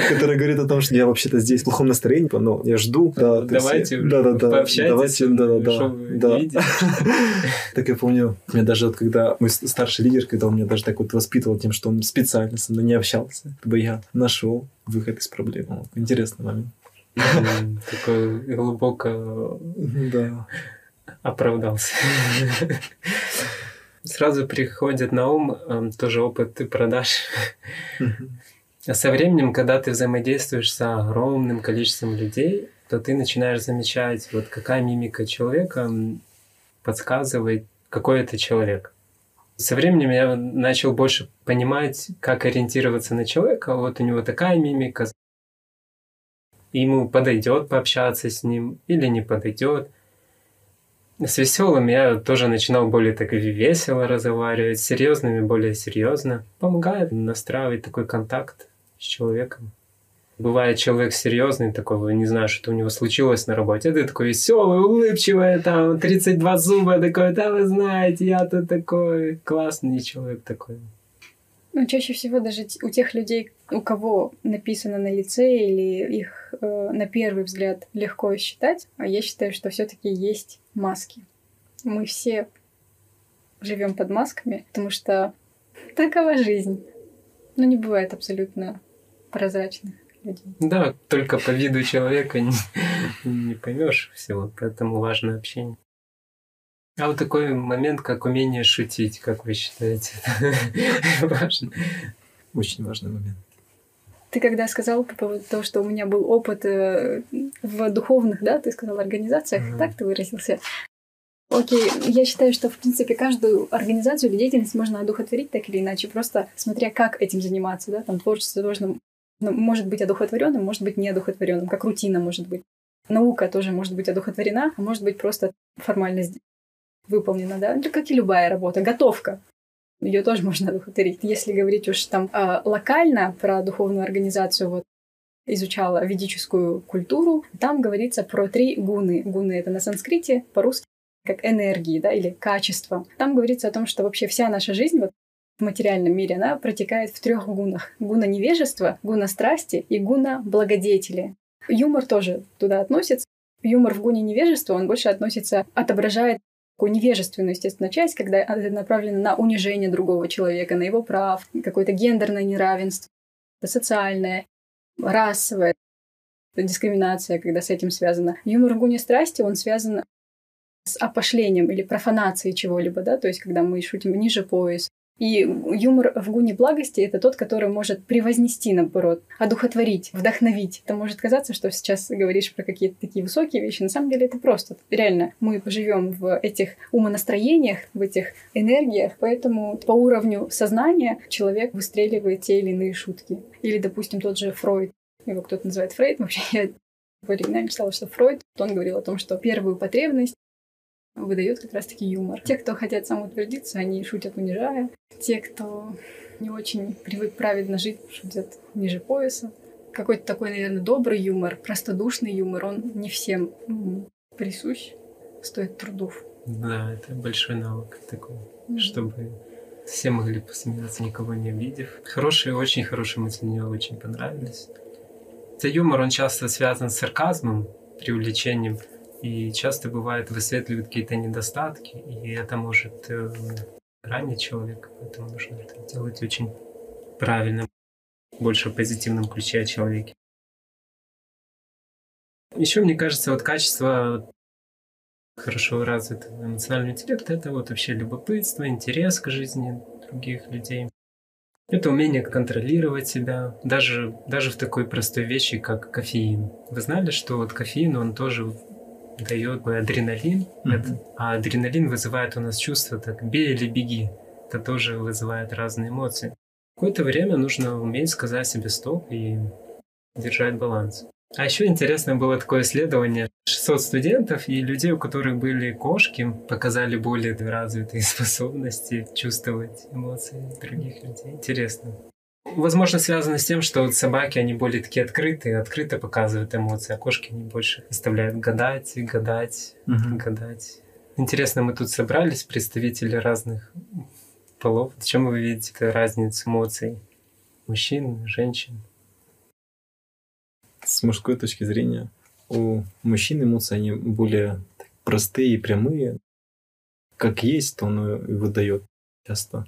которое говорит о том, что я вообще-то здесь в плохом настроении, но я жду, да, давайте да, да, да, пообщайтесь, давайте, да, да, да, да. Так я помню, мне даже вот когда мой старший лидер, когда он меня даже так вот воспитывал тем, что он специально со мной не общался, чтобы я нашел выход из проблемы. Интересный момент. Такой глубоко да. оправдался. Сразу приходит на ум эм, тоже опыт продаж. Со временем, когда ты взаимодействуешь с огромным количеством людей, то ты начинаешь замечать, вот какая мимика человека подсказывает, какой это человек. Со временем я начал больше понимать, как ориентироваться на человека. Вот у него такая мимика, ему подойдет пообщаться с ним или не подойдет. С веселым я тоже начинал более так весело разговаривать, с серьезными более серьезно. Помогает настраивать такой контакт с человеком. Бывает человек серьезный такой, не знаю, что у него случилось на работе. Ты такой веселый, улыбчивый, там 32 зуба такой, да вы знаете, я тут такой классный человек такой. Ну, чаще всего даже у тех людей, у кого написано на лице или их э, на первый взгляд легко считать, а я считаю, что все-таки есть маски. Мы все живем под масками, потому что такова жизнь. Ну, не бывает абсолютно прозрачных людей. Да, только по виду человека не, не поймешь всего, поэтому важно общение. А вот такой момент, как умение шутить, как вы считаете, важно? Очень важный момент. Ты когда сказал по поводу того, что у меня был опыт э, в духовных, да, ты сказал, организациях, mm-hmm. так ты выразился? Окей, я считаю, что, в принципе, каждую организацию или деятельность можно одухотворить так или иначе, просто смотря как этим заниматься, да, там творчество должно может быть одухотворенным, может быть неодухотворенным, как рутина может быть. Наука тоже может быть одухотворена, а может быть просто формальность выполнена, да, ну, как и любая работа. Готовка. Ее тоже можно одухотворить. Если говорить уж там э, локально про духовную организацию, вот изучала ведическую культуру, там говорится про три гуны. Гуны — это на санскрите, по-русски как энергии, да, или качество. Там говорится о том, что вообще вся наша жизнь, вот в материальном мире, она протекает в трех гунах. Гуна невежества, гуна страсти и гуна благодетели. Юмор тоже туда относится. Юмор в гуне невежества, он больше относится, отображает такую невежественную, естественно, часть, когда это направлено на унижение другого человека, на его прав, какое-то гендерное неравенство, социальное, расовое, дискриминация, когда с этим связано. Юмор в гуне страсти, он связан с опошлением или профанацией чего-либо, да, то есть когда мы шутим ниже пояс, и юмор в гуне благости — это тот, который может превознести, наоборот, одухотворить, вдохновить. Это может казаться, что сейчас говоришь про какие-то такие высокие вещи. На самом деле это просто. Реально, мы живем в этих умонастроениях, в этих энергиях, поэтому по уровню сознания человек выстреливает те или иные шутки. Или, допустим, тот же Фройд. Его кто-то называет Фрейд. Вообще, я в оригинале читала, что Фройд, он говорил о том, что первую потребность выдает как раз-таки юмор. Те, кто хотят самоутвердиться, они шутят унижая. Те, кто не очень привык праведно жить, шутят ниже пояса. Какой-то такой, наверное, добрый юмор, простодушный юмор, он не всем присущ, стоит трудов. Да, это большой навык такой, mm-hmm. чтобы все могли посмеяться, никого не обидев. Хорошие, очень хорошие мысли мне очень понравились. Это юмор, он часто связан с сарказмом, преувеличением. И часто бывает высветливают какие-то недостатки, и это может э, ранить человека, поэтому нужно это делать очень правильно, больше в позитивном ключе о человеке. Еще, мне кажется, вот качество хорошо развитого эмоционального интеллекта — это вот вообще любопытство, интерес к жизни других людей. Это умение контролировать себя, даже, даже в такой простой вещи, как кофеин. Вы знали, что вот кофеин, он тоже дает адреналин, mm-hmm. это, а адреналин вызывает у нас чувство так «бей или беги». Это тоже вызывает разные эмоции. Какое-то время нужно уметь сказать себе «стоп» и держать баланс. А еще интересно было такое исследование. 600 студентов и людей, у которых были кошки, показали более развитые способности чувствовать эмоции других людей. Интересно. Возможно, связано с тем, что вот собаки, они более такие открытые, открыто показывают эмоции, а кошки, они больше оставляют гадать, гадать, угу. гадать. Интересно, мы тут собрались, представители разных полов. В чем вы видите разницу эмоций мужчин, женщин? с мужской точки зрения, у мужчин эмоции, они более простые и прямые. Как есть, то он и выдает часто.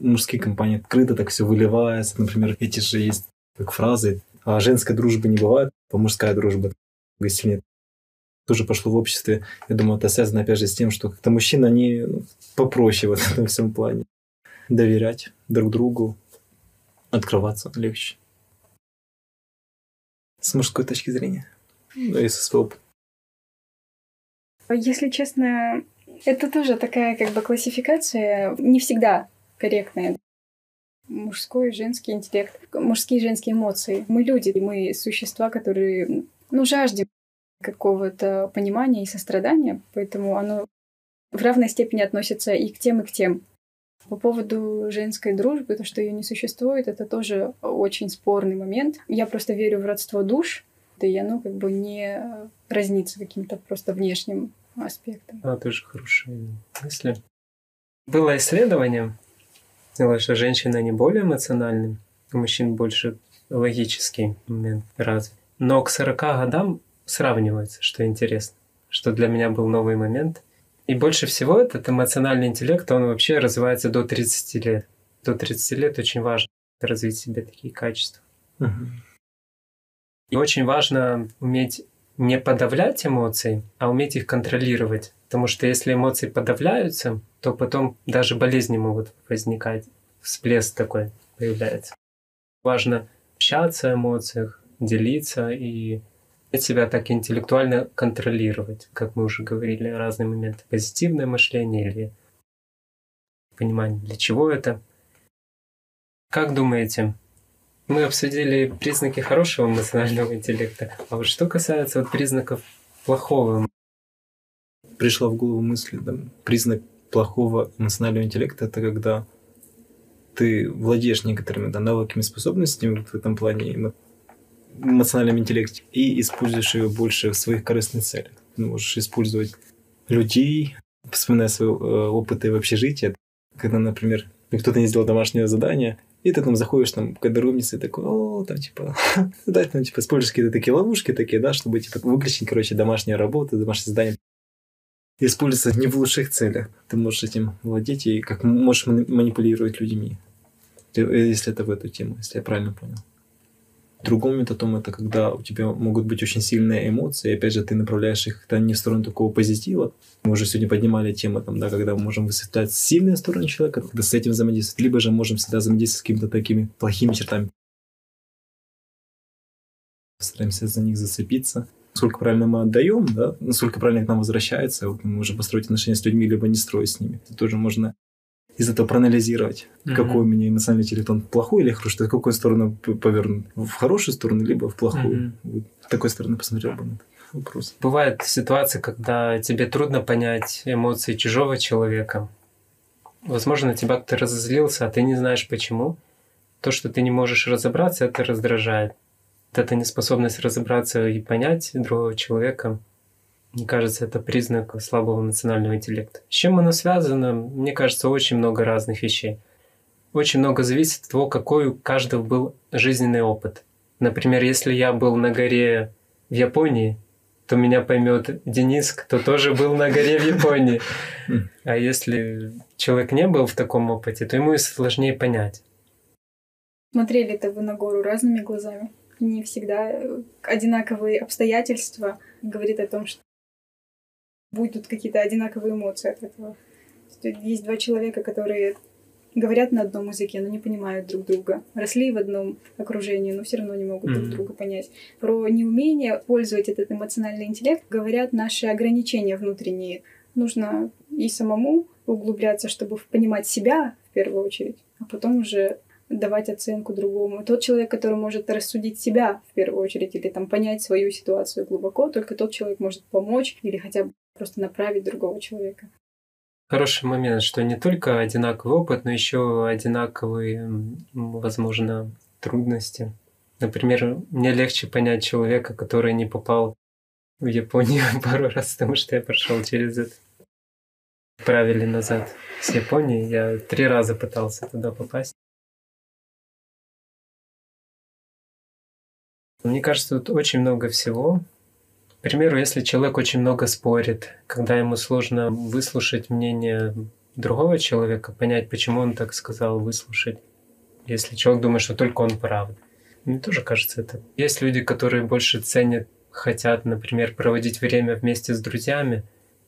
Мужские компании открыто так все выливается. Например, эти же есть как фразы. А женской дружбы не бывает, а мужская дружба сильнее. Тоже пошло в обществе. Я думаю, это связано опять же с тем, что как-то мужчины, они ну, попроще в этом всем плане. Доверять друг другу, открываться легче с мужской точки зрения, ну и со своего Если честно, это тоже такая как бы классификация не всегда корректная. Мужской и женский интеллект, мужские и женские эмоции. Мы люди, мы существа, которые, ну, жаждем какого-то понимания и сострадания, поэтому оно в равной степени относится и к тем, и к тем. По поводу женской дружбы, то, что ее не существует, это тоже очень спорный момент. Я просто верю в родство душ, да и оно как бы не разнится каким-то просто внешним аспектом. А, тоже хорошие мысли. Было исследование, что женщины, они более эмоциональны, у мужчин больше логический момент развит. Но к 40 годам сравнивается, что интересно, что для меня был новый момент – и больше всего этот эмоциональный интеллект, он вообще развивается до 30 лет. До 30 лет очень важно развить в себе такие качества. Угу. И очень важно уметь не подавлять эмоции, а уметь их контролировать. Потому что если эмоции подавляются, то потом даже болезни могут возникать. Всплеск такой появляется. Важно общаться о эмоциях, делиться и себя так интеллектуально контролировать, как мы уже говорили, разные моменты. Позитивное мышление или понимание, для чего это. Как думаете, мы обсудили признаки хорошего эмоционального интеллекта, а вот что касается вот признаков плохого? Пришла в голову мысль, да, признак плохого эмоционального интеллекта – это когда ты владеешь некоторыми да, навыками, способностями в этом плане, эмоциональном интеллекте и используешь ее больше в своих корыстных целях. Ты можешь использовать людей, вспоминая свои э, опыты в общежитии, когда, например, кто-то не сделал домашнее задание, и ты там заходишь там к и такой, о, там, типа, да, там, типа, используешь какие-то такие ловушки такие, да, чтобы, типа, выключить, короче, домашние работы, домашнее задание. Используется не в лучших целях. Ты можешь этим владеть и как можешь манипулировать людьми. Если это в эту тему, если я правильно понял. Другой методом это когда у тебя могут быть очень сильные эмоции, и опять же ты направляешь их да, не в сторону такого позитива. Мы уже сегодня поднимали тему, там, да, когда мы можем высветлять сильные стороны человека, когда с этим взаимодействовать, либо же можем всегда взаимодействовать с какими-то такими плохими чертами. Стараемся за них зацепиться. Насколько правильно мы отдаем, да, насколько правильно к нам возвращается, вот мы можем построить отношения с людьми, либо не строить с ними. Это тоже можно из этого проанализировать, mm-hmm. какой у меня эмоциональный интеллект, он плохой или хороший, в какую сторону повернут, в хорошую сторону, либо в плохую. Mm-hmm. Вот такой стороны посмотрел бы на этот вопрос. Бывает ситуация, когда тебе трудно понять эмоции чужого человека. Возможно, тебя кто-то разозлился, а ты не знаешь почему. То, что ты не можешь разобраться, это раздражает. Вот эта неспособность разобраться и понять другого человека – мне кажется, это признак слабого национального интеллекта. С чем оно связано? Мне кажется, очень много разных вещей. Очень много зависит от того, какой у каждого был жизненный опыт. Например, если я был на горе в Японии, то меня поймет Денис, кто тоже был на горе в Японии. А если человек не был в таком опыте, то ему сложнее понять. Смотрели-то вы на гору разными глазами. Не всегда одинаковые обстоятельства говорит о том, что будут какие-то одинаковые эмоции от этого. Есть два человека, которые говорят на одном языке, но не понимают друг друга. Росли в одном окружении, но все равно не могут mm-hmm. друг друга понять. Про неумение пользовать этот эмоциональный интеллект говорят наши ограничения внутренние. Нужно и самому углубляться, чтобы понимать себя в первую очередь, а потом уже давать оценку другому. Тот человек, который может рассудить себя в первую очередь или там понять свою ситуацию глубоко, только тот человек может помочь или хотя бы просто направить другого человека. Хороший момент, что не только одинаковый опыт, но еще одинаковые, возможно, трудности. Например, мне легче понять человека, который не попал в Японию пару раз, потому что я прошел через это. Правили назад с Японии. Я три раза пытался туда попасть. Мне кажется, тут очень много всего. К примеру, если человек очень много спорит, когда ему сложно выслушать мнение другого человека, понять, почему он так сказал, выслушать. Если человек думает, что только он прав. Мне тоже кажется это. Есть люди, которые больше ценят, хотят, например, проводить время вместе с друзьями,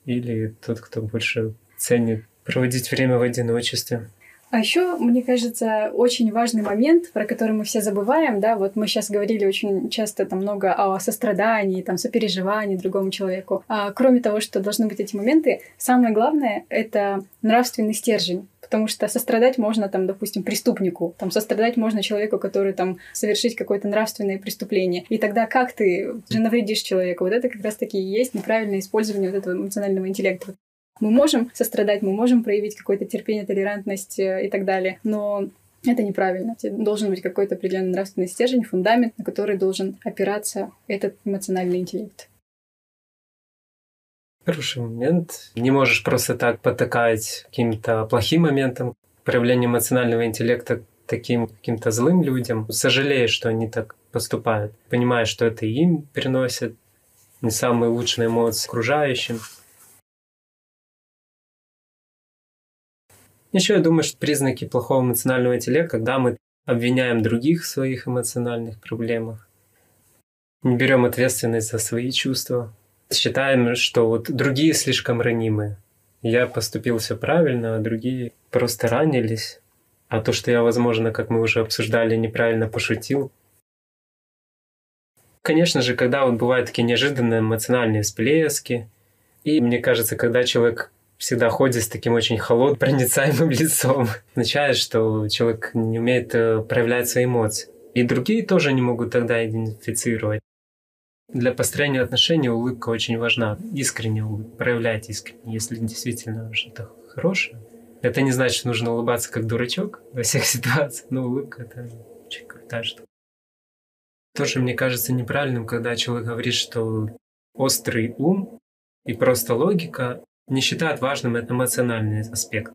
или тот, кто больше ценит проводить время в одиночестве. А еще, мне кажется, очень важный момент, про который мы все забываем, да, вот мы сейчас говорили очень часто там много о сострадании, там, сопереживании другому человеку. А кроме того, что должны быть эти моменты, самое главное — это нравственный стержень. Потому что сострадать можно, там, допустим, преступнику, там, сострадать можно человеку, который там совершить какое-то нравственное преступление. И тогда как ты же навредишь человеку? Вот это как раз-таки и есть неправильное использование вот этого эмоционального интеллекта. Мы можем сострадать, мы можем проявить какое-то терпение, толерантность э, и так далее, но это неправильно. Должен быть какой-то определенный нравственный стержень, фундамент, на который должен опираться этот эмоциональный интеллект. Хороший момент. Не можешь просто так потакать каким-то плохим моментом, проявление эмоционального интеллекта таким каким-то злым людям. Сожалеешь, что они так поступают. Понимаешь, что это им приносит не самые лучшие эмоции окружающим. Еще я думаю, что признаки плохого эмоционального интеллекта, когда мы обвиняем других в своих эмоциональных проблемах, не берем ответственность за свои чувства, считаем, что вот другие слишком ранимые. Я поступил все правильно, а другие просто ранились. А то, что я, возможно, как мы уже обсуждали, неправильно пошутил. Конечно же, когда вот бывают такие неожиданные эмоциональные всплески, и мне кажется, когда человек всегда ходит с таким очень холодным, проницаемым лицом. Означает, что человек не умеет э, проявлять свои эмоции. И другие тоже не могут тогда идентифицировать. Для построения отношений улыбка очень важна. Искренне улыбка, проявлять искренне, если действительно что-то хорошее. Это не значит, что нужно улыбаться как дурачок во всех ситуациях, но улыбка — это очень крутая штука. Тоже мне кажется неправильным, когда человек говорит, что острый ум и просто логика не считают важным эмоциональный аспект.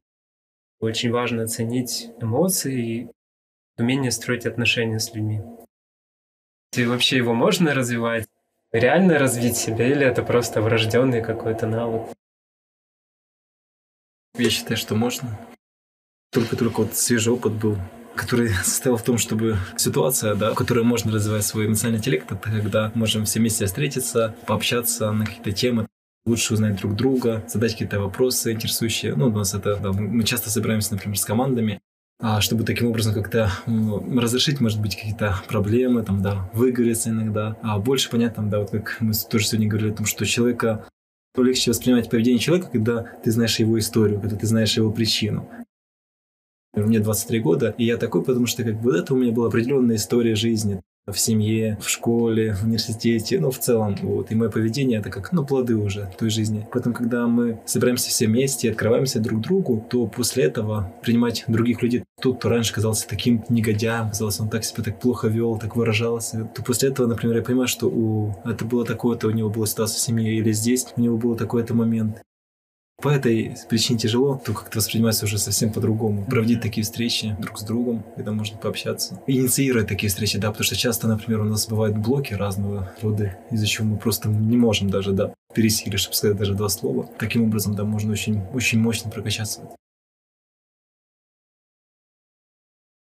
Очень важно оценить эмоции и умение строить отношения с людьми. И вообще его можно развивать, реально развить себя, или это просто врожденный какой-то навык? Я считаю, что можно. Только-только вот свежий опыт был, который состоял в том, чтобы ситуация, да, в которой можно развивать свой эмоциональный интеллект, это когда можем все вместе встретиться, пообщаться на какие-то темы, лучше узнать друг друга, задать какие-то вопросы интересующие. Ну, у нас это, да, мы часто собираемся, например, с командами, а чтобы таким образом как-то разрешить, может быть, какие-то проблемы, там, да, выговориться иногда, а больше понять, там, да, вот как мы тоже сегодня говорили о том, что человека то легче воспринимать поведение человека, когда ты знаешь его историю, когда ты знаешь его причину. Мне 23 года, и я такой, потому что как бы это у меня была определенная история жизни в семье, в школе, в университете, ну, в целом, вот. И мое поведение — это как, ну, плоды уже той жизни. Поэтому, когда мы собираемся все вместе, открываемся друг другу, то после этого принимать других людей, тот, кто раньше казался таким негодяем, казалось, он так себя так плохо вел, так выражался, то после этого, например, я понимаю, что у, это было такое-то, у него была ситуация в семье, или здесь у него был такой-то момент. По этой причине тяжело, то как-то воспринимается уже совсем по-другому. Проводить такие встречи друг с другом, когда можно пообщаться. Инициировать такие встречи, да, потому что часто, например, у нас бывают блоки разного рода, из-за чего мы просто не можем даже, да, пересилить, чтобы сказать даже два слова. Таким образом, да, можно очень, очень мощно прокачаться.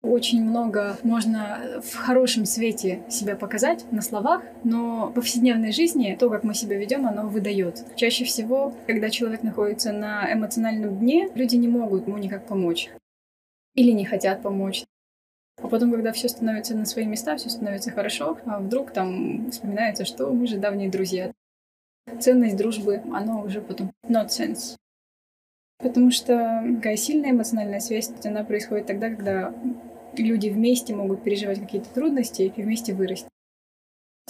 Очень много можно в хорошем свете себя показать на словах, но в повседневной жизни то, как мы себя ведем, оно выдает. Чаще всего, когда человек находится на эмоциональном дне, люди не могут ему никак помочь. или не хотят помочь. А потом, когда все становится на свои места, все становится хорошо, а вдруг там вспоминается, что мы же давние друзья. Ценность дружбы, она уже потом not sense. Потому что такая сильная эмоциональная связь, она происходит тогда, когда люди вместе могут переживать какие-то трудности и вместе вырасти.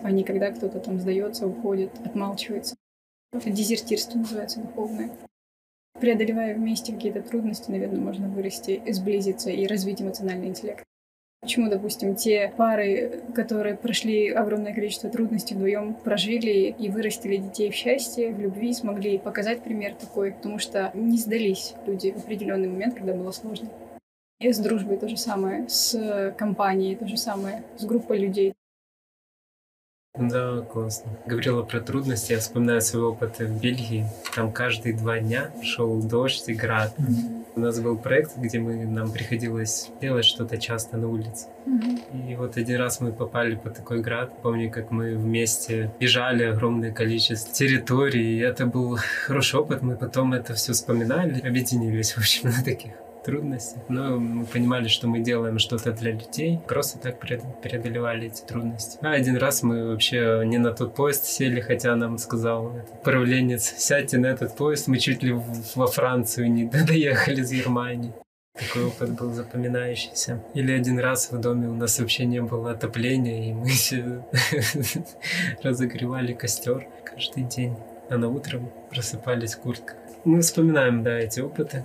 А не когда кто-то там сдается, уходит, отмалчивается. Это дезертирство называется духовное. Преодолевая вместе какие-то трудности, наверное, можно вырасти, сблизиться и развить эмоциональный интеллект. Почему, допустим, те пары, которые прошли огромное количество трудностей вдвоем, прожили и вырастили детей в счастье, в любви, смогли показать пример такой, потому что не сдались люди в определенный момент, когда было сложно. И с дружбой то же самое, с компанией то же самое, с группой людей. Да, классно. Говорила про трудности. Я вспоминаю свой опыт в Бельгии. Там каждые два дня шел дождь и град. Mm-hmm. У нас был проект, где мы, нам приходилось делать что-то часто на улице. Mm-hmm. И вот один раз мы попали под такой град. Помню, как мы вместе бежали огромное количество территорий. И это был хороший опыт. Мы потом это все вспоминали, объединились, в общем, на таких трудности. Но мы понимали, что мы делаем что-то для людей, просто так преодолевали эти трудности. А один раз мы вообще не на тот поезд сели, хотя нам сказал управленец, сядьте на этот поезд, мы чуть ли во Францию не доехали из Германии. Такой опыт был запоминающийся. Или один раз в доме у нас вообще не было отопления, и мы все разогревали костер каждый день. А на утро просыпались в куртках. Мы вспоминаем, да, эти опыты.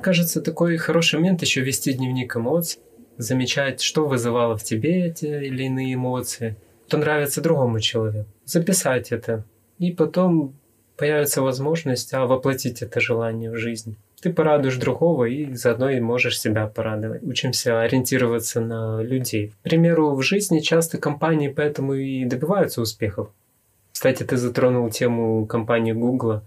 Кажется, такой хороший момент еще вести дневник эмоций, замечать, что вызывало в тебе эти или иные эмоции, что нравится другому человеку, записать это, и потом появится возможность а, воплотить это желание в жизнь. Ты порадуешь другого и заодно и можешь себя порадовать. Учимся ориентироваться на людей. К примеру, в жизни часто компании поэтому и добиваются успехов. Кстати, ты затронул тему компании Google.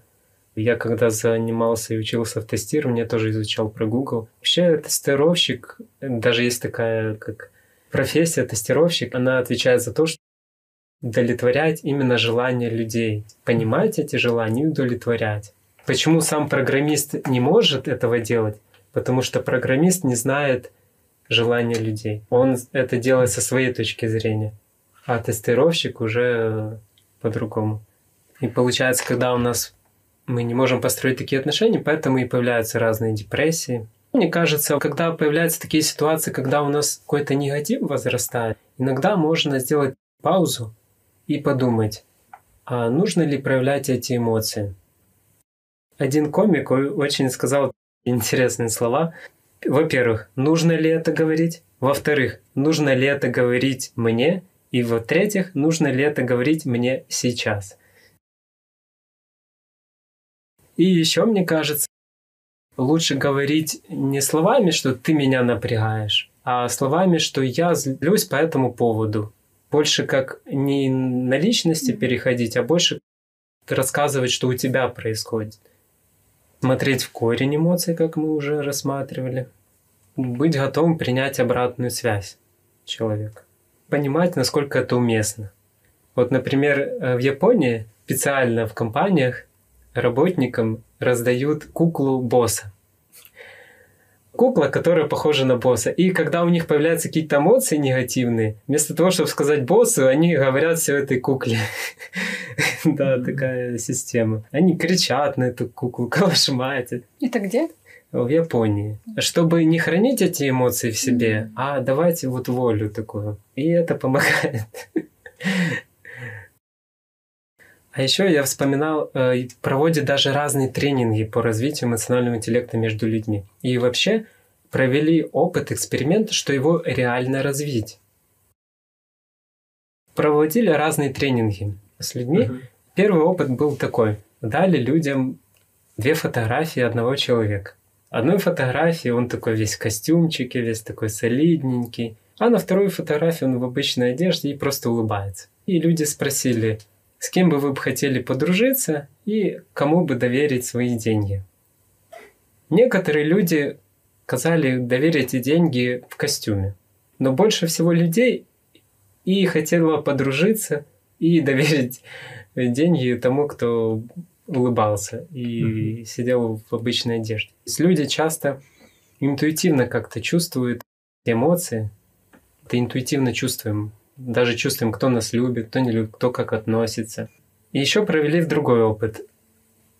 Я когда занимался и учился в тестировании, я тоже изучал про Google. Вообще тестировщик, даже есть такая как профессия тестировщик, она отвечает за то, что удовлетворять именно желания людей. Понимать эти желания и удовлетворять. Почему сам программист не может этого делать? Потому что программист не знает желания людей. Он это делает со своей точки зрения. А тестировщик уже по-другому. И получается, когда у нас мы не можем построить такие отношения, поэтому и появляются разные депрессии. Мне кажется, когда появляются такие ситуации, когда у нас какой-то негатив возрастает, иногда можно сделать паузу и подумать, а нужно ли проявлять эти эмоции. Один комик очень сказал интересные слова. Во-первых, нужно ли это говорить? Во-вторых, нужно ли это говорить мне? И в-третьих, нужно ли это говорить мне сейчас? И еще, мне кажется, лучше говорить не словами, что ты меня напрягаешь, а словами, что я злюсь по этому поводу. Больше как не на личности переходить, а больше рассказывать, что у тебя происходит. Смотреть в корень эмоций, как мы уже рассматривали. Быть готовым принять обратную связь человека. Понимать, насколько это уместно. Вот, например, э, в Японии специально в компаниях работникам раздают куклу босса. Кукла, которая похожа на босса. И когда у них появляются какие-то эмоции негативные, вместо того, чтобы сказать боссу, они говорят все этой кукле. Да, такая система. Они кричат на эту куклу, калашматят. Это где? В Японии. Чтобы не хранить эти эмоции в себе, а давать вот волю такую. И это помогает. А еще я вспоминал, э, проводят даже разные тренинги по развитию эмоционального интеллекта между людьми. И вообще провели опыт, эксперимент, что его реально развить. Проводили разные тренинги с людьми. Uh-huh. Первый опыт был такой. Дали людям две фотографии одного человека. Одной фотографии он такой весь в костюмчике, весь такой солидненький. А на второй фотографии он в обычной одежде и просто улыбается. И люди спросили, с кем бы вы бы хотели подружиться и кому бы доверить свои деньги. Некоторые люди сказали доверить деньги в костюме, но больше всего людей и хотело подружиться и доверить деньги тому, кто улыбался и mm-hmm. сидел в обычной одежде. люди часто интуитивно как-то чувствует эмоции. Это интуитивно чувствуем. Даже чувствуем, кто нас любит, кто не любит, кто как относится. И еще провели в другой опыт.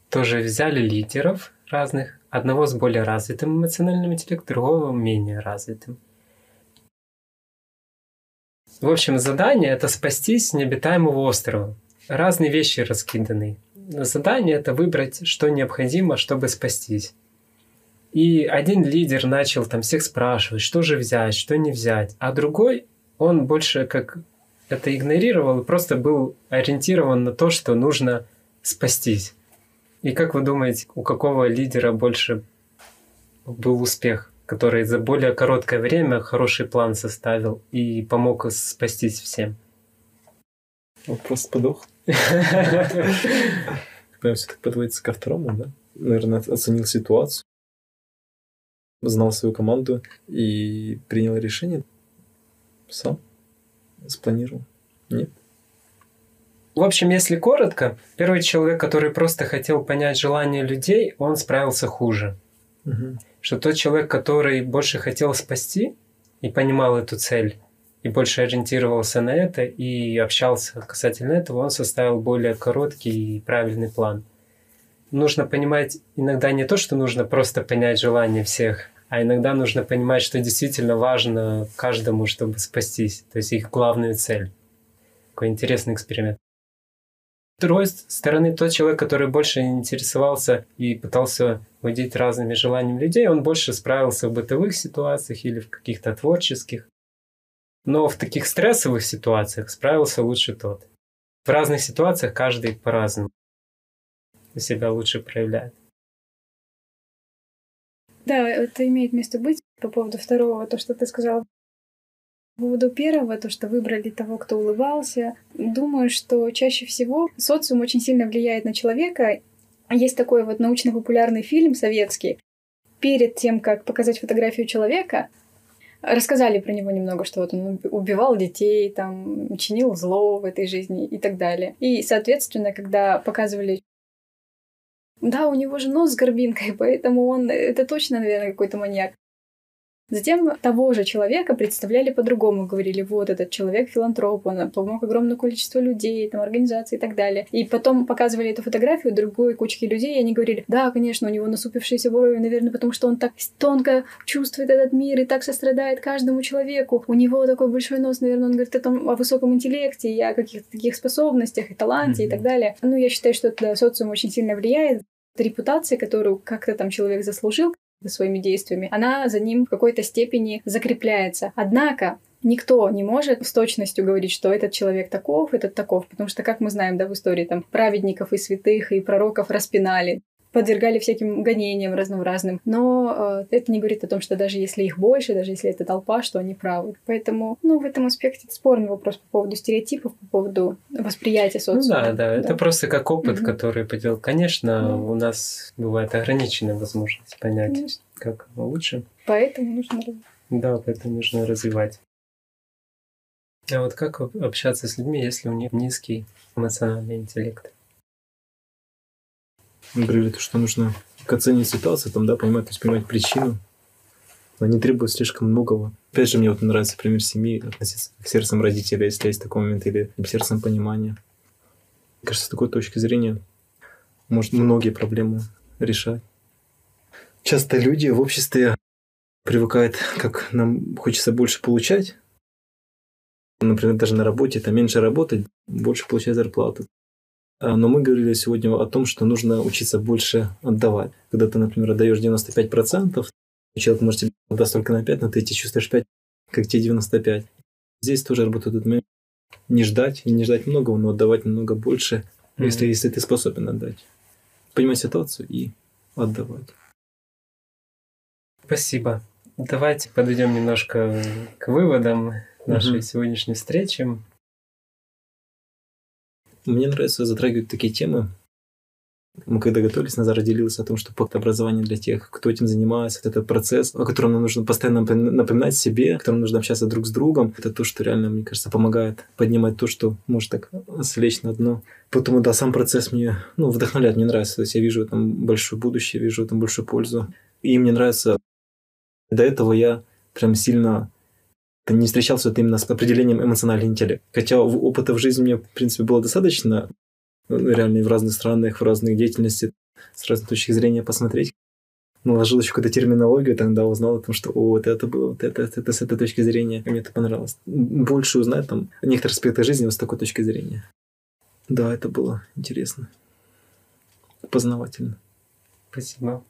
Тоже взяли лидеров разных, одного с более развитым эмоциональным интеллектом, другого менее развитым. В общем, задание – это спастись с необитаемого острова. Разные вещи раскиданы. Задание – это выбрать, что необходимо, чтобы спастись. И один лидер начал там всех спрашивать, что же взять, что не взять. А другой, он больше как это игнорировал и просто был ориентирован на то, что нужно спастись. И как вы думаете, у какого лидера больше был успех, который за более короткое время хороший план составил и помог спастись всем? Он просто подох. Прям все так подводится ко второму, да? Наверное, оценил ситуацию, знал свою команду и принял решение сам, спланировал. Нет. В общем, если коротко, первый человек, который просто хотел понять желания людей, он справился хуже. Угу. Что тот человек, который больше хотел спасти и понимал эту цель, и больше ориентировался на это и общался касательно этого, он составил более короткий и правильный план. Нужно понимать иногда не то, что нужно просто понять желание всех, а иногда нужно понимать, что действительно важно каждому, чтобы спастись, то есть их главную цель. Такой интересный эксперимент. С другой стороны, тот человек, который больше интересовался и пытался водить разными желаниями людей, он больше справился в бытовых ситуациях или в каких-то творческих. Но в таких стрессовых ситуациях справился лучше тот. В разных ситуациях каждый по-разному себя лучше проявляет. Да, это имеет место быть. По поводу второго, то, что ты сказала. По поводу первого, то, что выбрали того, кто улыбался, думаю, что чаще всего социум очень сильно влияет на человека. Есть такой вот научно-популярный фильм советский. Перед тем, как показать фотографию человека, рассказали про него немного, что вот он убивал детей, там, чинил зло в этой жизни и так далее. И, соответственно, когда показывали да, у него же нос с горбинкой, поэтому он, это точно, наверное, какой-то маньяк. Затем того же человека представляли по-другому, говорили, вот этот человек филантроп, он помог огромному количеству людей, там, организаций и так далее. И потом показывали эту фотографию другой кучки людей, и они говорили, да, конечно, у него насупившиеся брови, наверное, потому что он так тонко чувствует этот мир и так сострадает каждому человеку. У него такой большой нос, наверное, он говорит о, том, о высоком интеллекте и о каких-то таких способностях и таланте mm-hmm. и так далее. Ну, я считаю, что это социум очень сильно влияет. Репутация, которую как-то там человек заслужил, своими действиями, она за ним в какой-то степени закрепляется. Однако никто не может с точностью говорить, что этот человек таков, этот таков, потому что, как мы знаем, да, в истории там праведников и святых и пророков распинали, подвергали всяким гонениям разным разным. Но э, это не говорит о том, что даже если их больше, даже если это толпа, что они правы. Поэтому, ну, в этом аспекте это спорный вопрос по поводу стереотипов, по поводу восприятия социума. Ну да, да, да. это просто как опыт, угу. который поделал. Конечно, угу. у нас бывает ограниченная возможность понять, Конечно. как лучше. Поэтому нужно развивать. Да, поэтому нужно развивать. А вот как общаться с людьми, если у них низкий эмоциональный интеллект? Говорили, то, что нужно к оценивать ситуацию, там, да, понимать, то есть понимать причину, но не требует слишком многого. Опять же, мне вот нравится пример семьи, относиться к сердцам родителей, если есть такой момент, или к сердцам понимания. Мне кажется, с такой точки зрения может многие проблемы решать. Часто люди в обществе привыкают, как нам хочется больше получать. Например, даже на работе, это меньше работать, больше получать зарплату. А, но мы говорили сегодня о том, что нужно учиться больше отдавать. Когда ты, например, отдаешь 95%, человек может тебе отдаст только на 5, но ты эти чувствуешь 5, как те 95. Здесь тоже работает этот момент. Не ждать, и не ждать многого, но отдавать немного больше, mm-hmm. если, если ты способен отдать. Понимать ситуацию и отдавать. Спасибо. Давайте подойдем немножко к выводам нашей mm-hmm. сегодняшней встречи. Мне нравится затрагивать такие темы. Мы когда готовились, Назар делился о том, что пакт образования для тех, кто этим занимается, это процесс, о котором нам нужно постоянно напоминать себе, о котором нужно общаться друг с другом. Это то, что реально, мне кажется, помогает поднимать то, что может так слечь на дно. Поэтому, да, сам процесс мне ну, вдохновляет, мне нравится. То есть я вижу там большое будущее, вижу там большую пользу. И мне нравится До этого я прям сильно не встречался вот именно с определением эмоциональный интеллект. Хотя опыта в жизни меня, в принципе, было достаточно, ну, реально в разных странах, в разных деятельности, с разных точек зрения посмотреть. Наложил еще какую-то терминологию, тогда узнал о том, что о, вот это было, вот это, это, это с этой точки зрения. Мне это понравилось. Больше узнать там некоторые аспекты жизни вот с такой точки зрения. Да, это было интересно. Познавательно. Спасибо.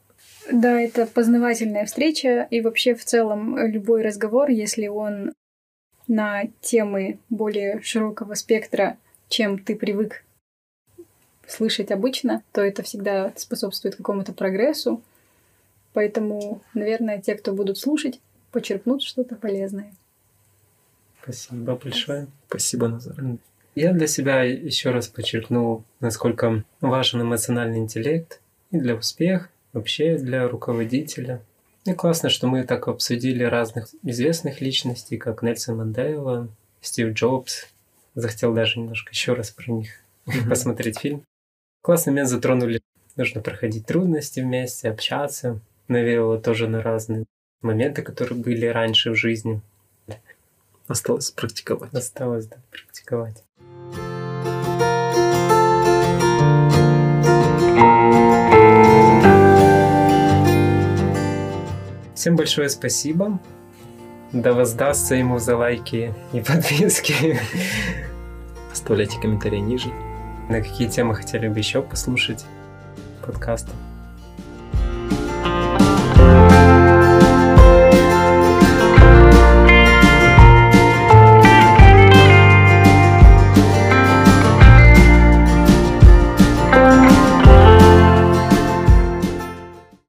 Да, это познавательная встреча, и вообще в целом любой разговор, если он на темы более широкого спектра, чем ты привык слышать обычно, то это всегда способствует какому-то прогрессу. Поэтому, наверное, те, кто будут слушать, почерпнут что-то полезное. Спасибо большое. Спасибо, Назар. Я для себя еще раз подчеркнул, насколько важен эмоциональный интеллект и для успеха, вообще для руководителя. И классно, что мы так обсудили разных известных личностей, как Нельсон Мандела, Стив Джобс. Захотел даже немножко еще раз про них посмотреть фильм. Классно меня затронули. Нужно проходить трудности вместе, общаться. Навеяло тоже на разные моменты, которые были раньше в жизни. Осталось практиковать. Осталось, да, практиковать. Всем большое спасибо. Да воздастся ему за лайки и подписки. Оставляйте комментарии ниже. На какие темы хотели бы еще послушать подкаста.